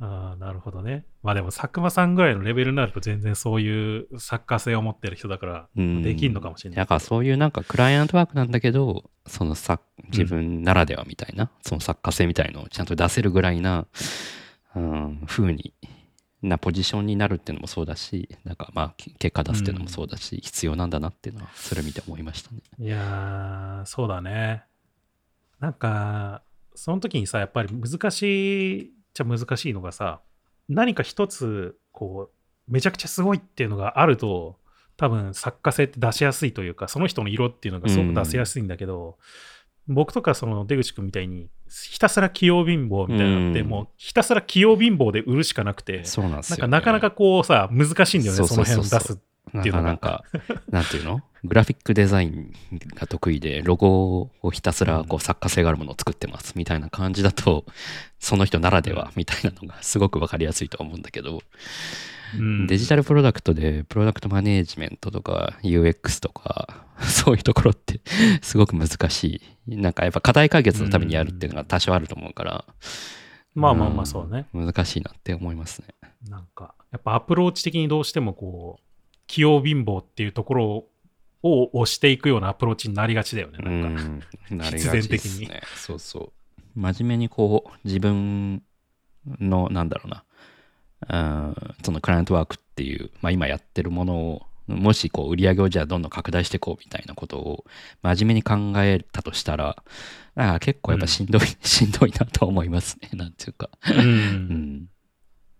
ああなるほどね。まあでも佐久間さんぐらいのレベルになると全然そういう作家性を持ってる人だからうんできんのかもしれない。だからそういうなんかクライアントワークなんだけどそのさ自分ならではみたいな、その作家性みたいのをちゃんと出せるぐらいな、うん、風になポジションになるっていうのもそうだしなんかまあけ結果出すっていうのもそうだし、必要なんだなっていうのはそれ見て思いましたね。いやー、そうだね。なんか、その時にさ、やっぱり難しいっちゃ難しいのがさ、何か一つ、こう、めちゃくちゃすごいっていうのがあると、多分作家性って出しやすいというか、その人の色っていうのがすごく出せやすいんだけど、僕とかその出口君みたいに、ひたすら器用貧乏みたいなのって、うん。もうひたすら器用貧乏で売るしかなくて、なんかなかなかこうさ、難しいんだよね、その辺を出す。なんていうのがかなんか。なんていうの？グラフィックデザインが得意でロゴをひたすらこう作家性があるものを作ってますみたいな感じだと その人ならではみたいなのがすごく分かりやすいと思うんだけど、うん。デジタルプロダクトでプロダクトマネージメントとか UX とか そういうところってすごく難しい。なんかやっぱ課題解決のためにやるっていうのが多少あると思うから、まあまあまあそうね。うん。難しいなって思いますね。なんか、やっぱアプローチ的にどうしてもこう、器用貧乏っていうところを押していくようなアプローチになりがちだよね。なんか、うん、なり必がち然的にですね。そうそう。真面目にこう、自分の、なんだろうな、うんそのクライアントワークっていう、まあ今やってるものを、もしこう売り上げをじゃあどんどん拡大していこうみたいなことを真面目に考えたとしたら、なんか結構やっぱしんどい、しんどいなと思いますね。なんていうか。う。うんん。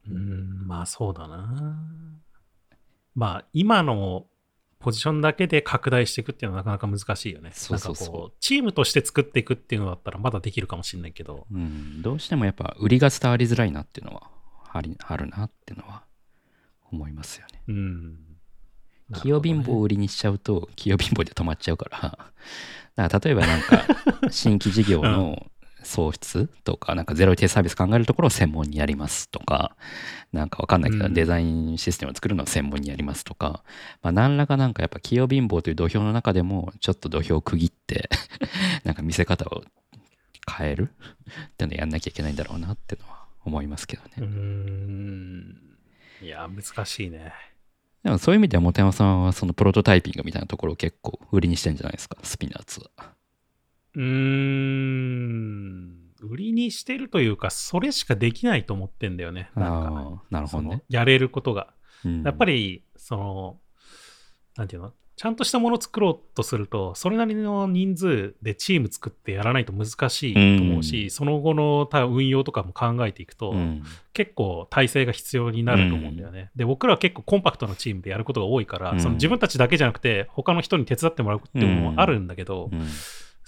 うん、まあそうだな。まあ今のポジションだけで拡大していくっていうのはなかなか難しいよね。そうそうそうなんかこう、チームとして作っていくっていうのだったらまだできるかもしれないけど。うん、どうしてもやっぱ売りが伝わりづらいなっていうのはありあるなっていうのは思いますよね。うん。器用貧乏を売りにしちゃうと器用貧乏で止まっちゃうから だから例えばなんか 新規事業の創出とかなんかゼロテイサービス考えるところを専門にやりますとかなんかわかんないけどうんデザインシステムを作るのを専門にやりますとか、まあ、何らかなんかやっぱ器用貧乏という土俵の中でもちょっと土俵を区切って なんか見せ方を変えるっていうのをやんなきゃいけないんだろうなっていうのは思いますけどね。うーん。いや、難しいね。でもそういう意味では本山さんはそのプロトタイピングみたいなところを結構売りにしてんじゃないですかスピナッツは。うーん。売りにしてるというか、それしかできないと思ってんだよね。なんか、なるほどね。やれることが。うんやっぱり、その、なんていうの？ちゃんとしたものを作ろうとすると、それなりの人数でチーム作ってやらないと難しいと思うし、うんその後の多分運用とかも考えていくと、うん結構体制が必要になると思うんだよね。で、僕らは結構コンパクトなチームでやることが多いから、うんその自分たちだけじゃなくて、他の人に手伝ってもらうっていうのもあるんだけど、うん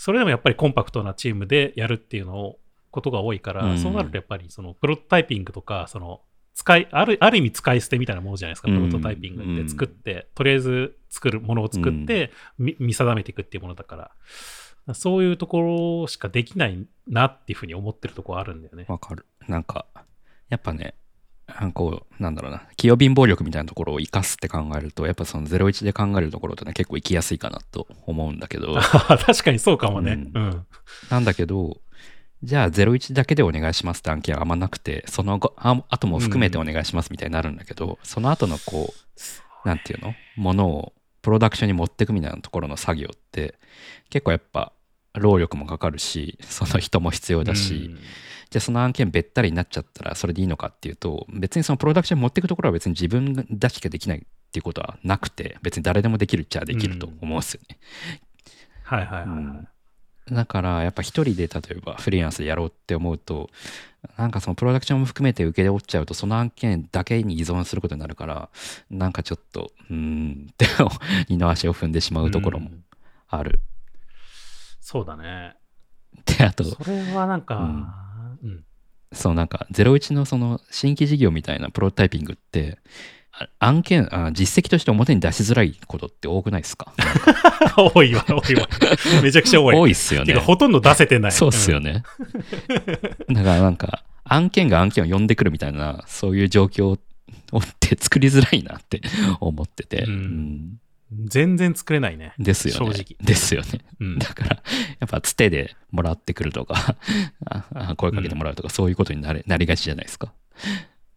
それでもやっぱりコンパクトなチームでやるっていうのをことが多いから、うんそうなるとやっぱりそのプロトタイピングとか、その使いあるある意味使い捨てみたいなものじゃないですか、うんプロトタイピングって作って、とりあえず作るものを作って、み見定めていくっていうものだから、そういうところしかできないなっていうふうに思ってるところあるんだよね。わかる。なんか、やっぱね、あこう、なんだろうな、器用貧乏力みたいなところを生かすって考えると、やっぱその01で考えるところってね、結構生きやすいかなと思うんだけど、確かにそうかもね。ううんん。なんだけど、じゃあ01だけでお願いしますって案件はあんまなくて、その後あ後も含めてお願いしますみたいになるんだけど、その後のこう、なんていうの？ものをプロダクションに持ってくみたいなところの作業って、結構やっぱ労力もかかるし、その人も必要だし、じゃあその案件べったりになっちゃったらそれでいいのかっていうと別にそのプロダクションに持っていくところは別に自分だけしかできないっていうことはなくて別に誰でもできるっちゃできると思うんですよね、はいはいはいはい。うん。だからやっぱ一人で例えばフリーランスでやろうって思うとなんかそのプロダクションも含めて受け負っちゃうとその案件だけに依存することになるからなんかちょっとうーんって 二の足を踏んでしまうところもうん。ある、そうだね。であとそれはなんか、うんそうなんか01のその新規事業みたいなプロトタイピングってあ案件あ実績として表に出しづらいことって多くないですか？多いわ、多いわ。めちゃくちゃ多い。多いっすよねほとんど出せてない。そうっすよね。ね、だからなんか案件が案件を呼んでくるみたいなそういう状況をって作りづらいなって思ってて、うんうん全然作れないね。ですよね正直ですよねうん。だからやっぱつてでもらってくるとか 声かけてもらうとか、そういうことになれなりがちじゃないですか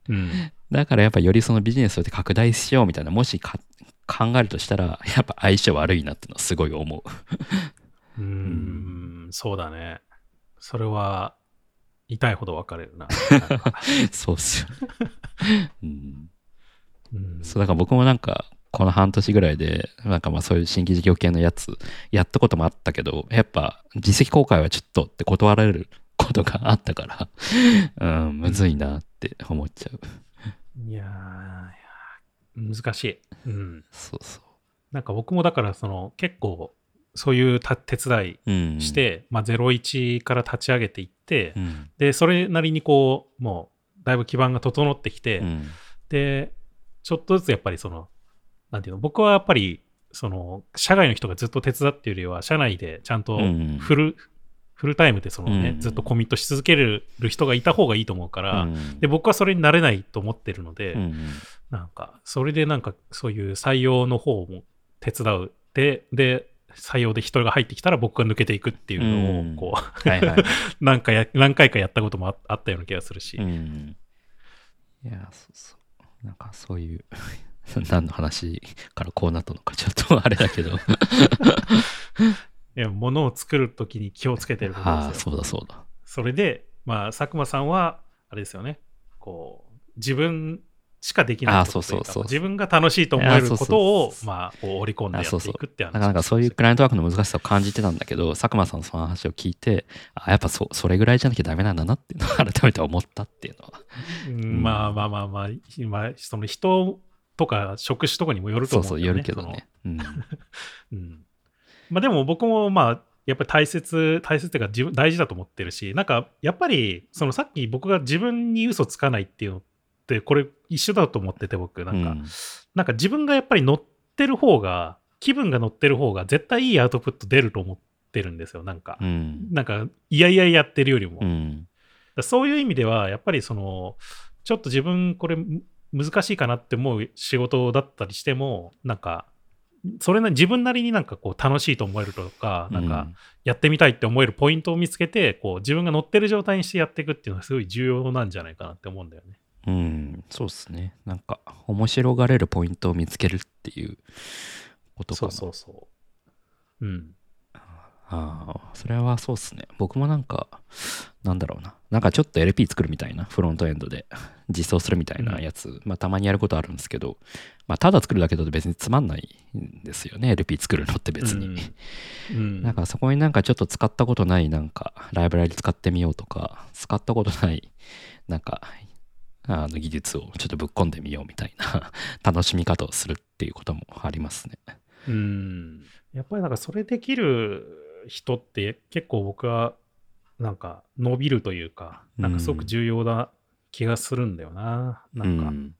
うん。だからやっぱよりそのビジネスを拡大しようみたいな、もしか考えるとしたら、やっぱ相性悪いなっていうのはすごい思う。うーん、そうだね。それは、痛いほど分かれるな。な そうっすよね。うん。うんそう、だから僕もなんか、この半年ぐらいで、なんかまあそういう新規事業系のやつ、やったこともあったけど、やっぱ実績公開はちょっとって断られる ことがあったから、うん、むずいなって思っちゃう。いやー難しい。うん。そうそなんか僕もだから、その、結構、そういうた手伝いう。うん。して、まあ、01から立ち上げていって、うん。で、それなりにこう、もう、だいぶ基盤が整ってきて、うん。で、ちょっとずつやっぱりその、なんていうの、僕はやっぱり、その、社外の人がずっと手伝っているよりは、社内でちゃんとうんフル、フルタイムでそのね、うんずっとコミットし続ける人がいた方がいいと思うから、うんで、僕はそれになれないと思ってるので、うんなんか、それでなんか、そういう採用の方も手伝う。で、で、採用で人が入ってきたら僕が抜けていくっていうのうんを、こう、はいはい。何回や、何回かやったこともああったような気がするし。うん。いや、そうそう。なんかそういう、何の話からこうなったのかちょっとあれだけど。いや、物を作るときに気をつけてることああ、ですよ。そうだそうだ。それで、まあ、佐久間さんは、あれですよね、こう、自分しかできないことというかあそうそうそう自分が楽しいと思えることをまあ、織り込んでやっていくって話なかなかそういうクライアントワークの難しさを感じてたんだけど、佐久間さんのその話を聞いて、あ、やっぱそそれぐらいじゃなきゃダメなんだなっていうのを改めて思ったっていうのは。うんまあまあまあまあ、今、その人とか職種とかにもよるとそうそう、思うんだよね。よるけどね。うん。うん。まあでも僕もまあ、やっぱり大切、大切っていうか自分大事だと思ってるし、なんかやっぱり、そのさっき僕が自分に嘘つかないっていうのって、これ一緒だと思ってて僕、なんか、うんなんか自分がやっぱり乗ってる方が、気分が乗ってる方が絶対いいアウトプット出ると思ってるんですよ、なんか。うん。なんか、いやいややってるよりも。うん。そういう意味では、やっぱりその、ちょっと自分これむ難しいかなって思う仕事だったりしても、なんか、それな自分なりになんかこう楽しいと思えるとか、なんかやってみたいって思えるポイントを見つけて、こう自分が乗ってる状態にしてやっていくっていうのはすごい重要なんじゃないかなって思うんだよね。うん、うん、そうっすね。なんか、面白がれるポイントを見つけるっていうことかな。そうそうそう。うん。ああ、それはそうっすね。僕もなんか、なんだろうな。なんかちょっと LP 作るみたいな、フロントエンドで実装するみたいなやつ、まあたまにやることあるんですけど、まあただ作るだけだと別につまんないんですよね、LP 作るのって別に。うん。うん なんかそこになんかちょっと使ったことないなんかライブラリ使ってみようとか、使ったことないなんかあの技術をちょっとぶっ込んでみようみたいな 楽しみ方をするっていうこともありますね。うん。やっぱりなんかそれできる人って結構僕はなんか伸びるというか、なんかすごく重要な気がするんだよな。なんかうん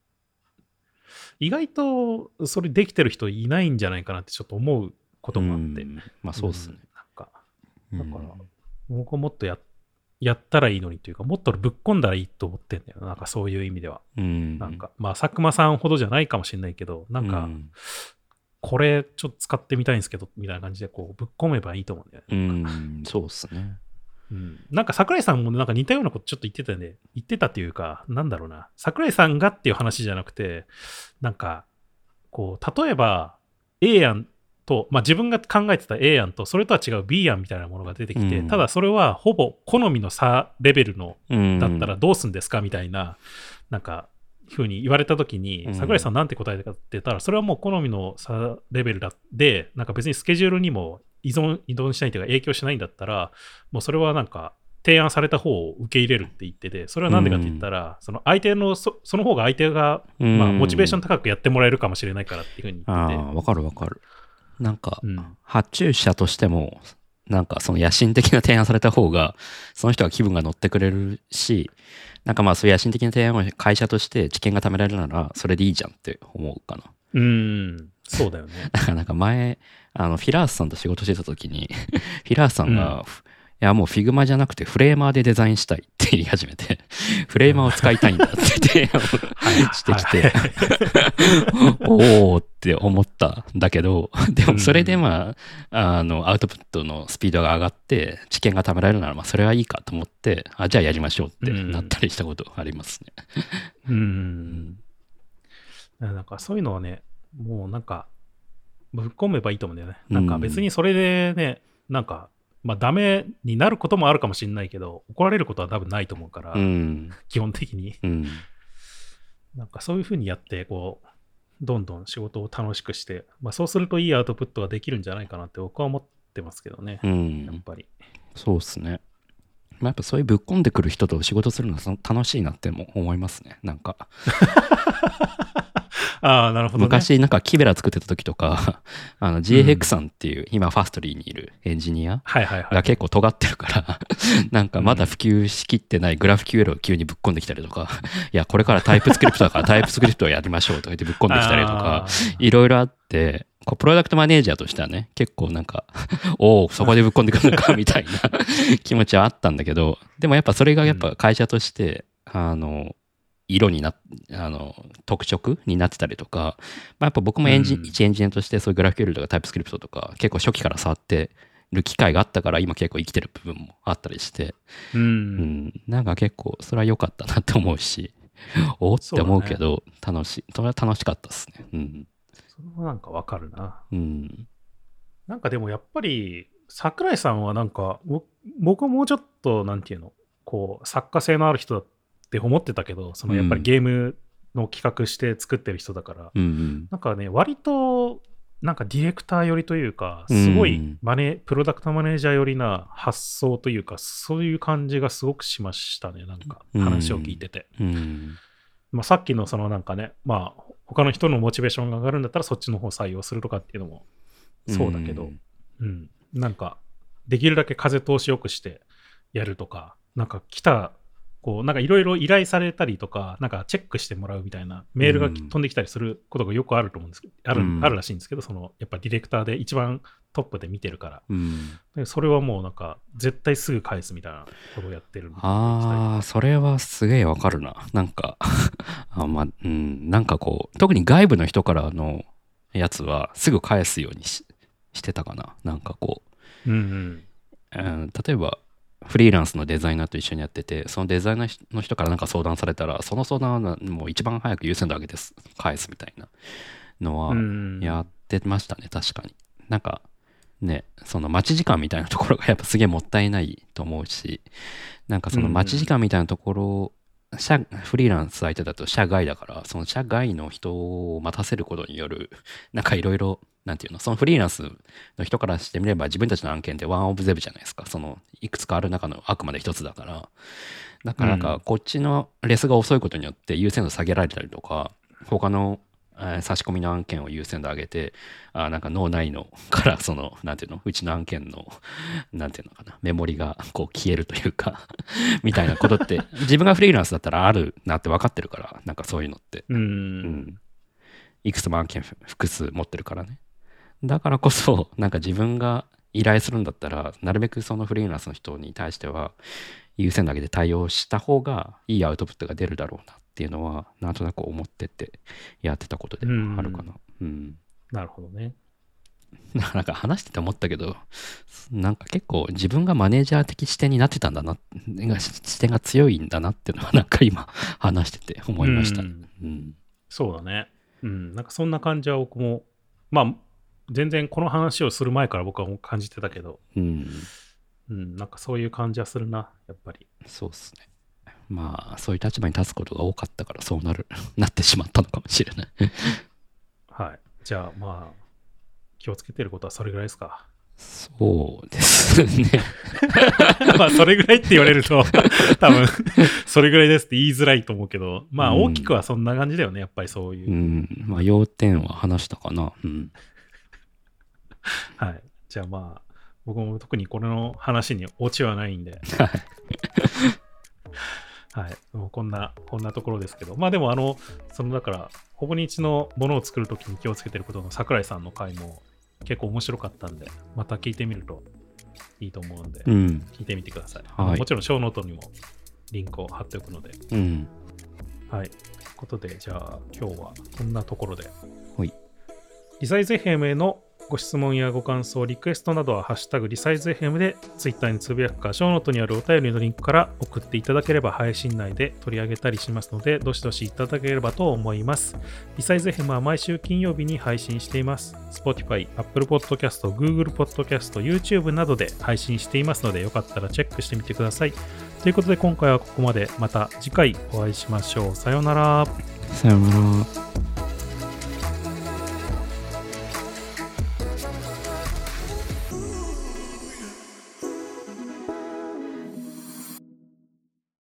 意外とそれできてる人いないんじゃないかなってちょっと思うこともあって。うんまあそうっすね。んなんか、うんだから僕はもっとややったらいいのにというか、もっとぶっ込んだらいいと思ってんだよな。なんかそういう意味では。うんなんか、まあ佐久間さんほどじゃないかもしれないけど、なんか、うんこれちょっと使ってみたいんですけど、みたいな感じでこうぶっ込めばいいと思うんだようね。ん、そうっすね。うんなんか桜井さんもなんか似たようなことちょっと言ってたね。言ってたっていうか、なんだろうな。桜井さんがっていう話じゃなくて、なんか、こう、例えば A 案と、まあ自分が考えてた A 案と、それとは違う B 案みたいなものが出てきて、うんただそれはほぼ好みの差レベルのうんだったらどうすんですかみたいな、なんか、ふうに言われたときにう、ん。桜井さんなんて答えたかって言ったら、それはもう好みの差レベルだで、なんか別にスケジュールにも依存、依存しないというか影響しないんだったら、もうそれはなんか提案された方を受け入れるって言ってて、それはなんでかって言ったら、その相手のそ、その方が相手が、うん。まあ、モチベーション高くやってもらえるかもしれないからっていうふうに言ってて、わかるわかる。なんか、うん。発注者としても、なんかその野心的な提案された方が、その人は気分が乗ってくれるし、なんかまあそういう野心的な提案を会社として知見が貯められるなら、それでいいじゃんって思うかな。うん、そうだよね。だからなんか前、あの、フィラースさんと仕事してた時に、フィラースさんが、うんいやもう Figma じゃなくて Framer でデザインしたいって言い始めて、Framer を使いたいんだって提案をして きて、おーって思ったんだけど、でもそれでまあ、あの、アウトプットのスピードが上がって、知見が貯められるなら、まあそれはいいかと思って、あ、じゃあやりましょうってなったりしたことありますね。うん。なんかそういうのはね、もうなんか、ぶっ込めばいいと思うんだよね。なんか別にそれでね、なんか、まあダメになることもあるかもしれないけど、怒られることは多分ないと思うから、うん。基本的に。うん。なんかそういうふうにやって、こう、どんどん仕事を楽しくして、まあそうするといいアウトプットができるんじゃないかなって僕は思ってますけどね。うん。やっぱり。そうっすね。まあ、やっぱそういうぶっ込んでくる人と仕事するのは楽しいなっても思いますね。なんか、ああ、なるほど、ね。昔なんかキベラ作ってた時とか、あの GFX さんっていう、今ファストリーにいるエンジニアはいはいはい。が結構尖ってるから、なんかまだ普及しきってないグラフ QL を急にぶっ込んできたりとか、いや、これからタイプスクリプトだからタイプスクリプトをやりましょうとか言ってぶっ込んできたりとかいろいろあって、こうプロダクトマネージャーとしてはね、結構なんか、おお、そこでぶっ込んでくるのかみたいな気持ちはあったんだけど、でもやっぱそれがやっぱ会社として、あの、色になあの特色になってたりとか、まあ、やっぱ僕もエンジン、うん。一エンジニアとしてそういうグラフ QL とかタイプスクリプトとか結構初期から触ってる機会があったから今結構生きてる部分もあったりして、うん。うん、なんか結構それは良かったなって思うし おおって思うけど楽しい。それは楽しかったですね。うん、それもなんかわかるな。うん、なんかでもやっぱり、桜井さんはなんか、ぼ僕はもうちょっと、なんていうの、こう、作家性のある人だって思ってたけど、そのやっぱりうん。ゲームの企画して作ってる人だから、うんうん。なんかね、割と、なんかディレクター寄りというか、うん。すごいマネ、プロダクトマネージャー寄りな発想というか、そういう感じがすごくしましたね、なんか話を聞いてて。うん。まあ、さっきのそのなんかね、まあ、他の人のモチベーションが上がるんだったらそっちの方採用するとかっていうのもそうだけど、うん、なんか、できるだけ風通しよくしてやるとか、なんか来た、こう、なんかいろいろ依頼されたりとか、なんかチェックしてもらうみたいなメールがうん。飛んできたりすることがよくあると思うんですけど、あるうんあるらしいんですけど、その、やっぱディレクターで一番トップで見てるから、うん。でそれはもうなんか、絶対すぐ返すみたいなことをやってるああ、それはすげえわかるな。なんか あ、まあ、うん、なんかこう、特に外部の人からのやつはすぐ返すようにししてたかな。なんかこう。んうん。う、うん、例えば、フリーランスのデザイナーと一緒にやってて、そのデザイナーの人からなんか相談されたら、その相談はもう一番早く優先度上げてす返すみたいなのはうんやってましたね、確かに。なんかね、その待ち時間みたいなところが やっぱすげえもったいないと思うし、なんかその待ち時間みたいなところ、社フリーランス相手だと社外だから、その社外の人を待たせることによる、なんかいろいろ、なんていうの、そのフリーランスの人からしてみれば自分たちの案件ってワンオブゼブじゃないですか。そのいくつかある中のあくまで一つだから。だからなかこっちのレスが遅いことによって優先度下げられたりとか、他のえー差し込みの案件を優先度上げて、あなんか脳内のからその、なんていうの、うちの案件の、なんていうのかな、メモリがこう消えるというか、みたいなことって、自分がフリーランスだったらあるなって分かってるから、なんかそういうのって。うん。うん。いくつも案件複数持ってるからね。だからこそ、なんか自分が依頼するんだったら、なるべくそのフリーランスの人に対しては、優先度上げて対応した方がいいアウトプットが出るだろうなっていうのは、なんとなく思っててやってたことであるかな。うん。なるほどね。なんか話してて思ったけど、なんか結構自分がマネージャー的視点になってたんだな、視点が強いんだなっていうのはなんか今話してて思いました。ううんん。そうだね。うん。なんかそんな感じは僕も、まあ、全然この話をする前から僕は感じてたけど、うん。うん、なんかそういう感じはするな、やっぱり。そうっすね。まあ、そういう立場に立つことが多かったから、そうなる、なってしまったのかもしれない。はい。じゃあまあ、気をつけてることはそれぐらいですか。そうですね。まあ、それぐらいって言われると、多分、それぐらいですって言いづらいと思うけど、まあ、うん大きくはそんな感じだよね、やっぱりそういうう。ん。まあ、要点は話したかな。うん。はい。じゃあまあ、僕も特にこれの話にオチはないんで、はい。もうこんな、こんなところですけど、まあでも、あの、その、だから、ほぼ日のものを作るときに気をつけてることの桜井さんの回も結構面白かったんで、また聞いてみるといいと思うんで、うん。聞いてみてください。はいもちろん、ショーノートにもリンクを貼っておくので、うん。はい。ということで、じゃあ、今日はこんなところで。はい。リサイズ FM へのご質問やご感想、リクエストなどは、ハッシュタグリサイズ FM で Twitter につぶやくか、ショーノートにあるお便りのリンクから送っていただければ配信内で取り上げたりしますので、どしどしいただければと思います。リサイズ FM は毎週金曜日に配信しています。Spotify、Apple Podcast、Google Podcast、YouTube などで配信していますので、よかったらチェックしてみてください。ということで、今回はここまで。また次回お会いしましょう。さようなら。さようなら。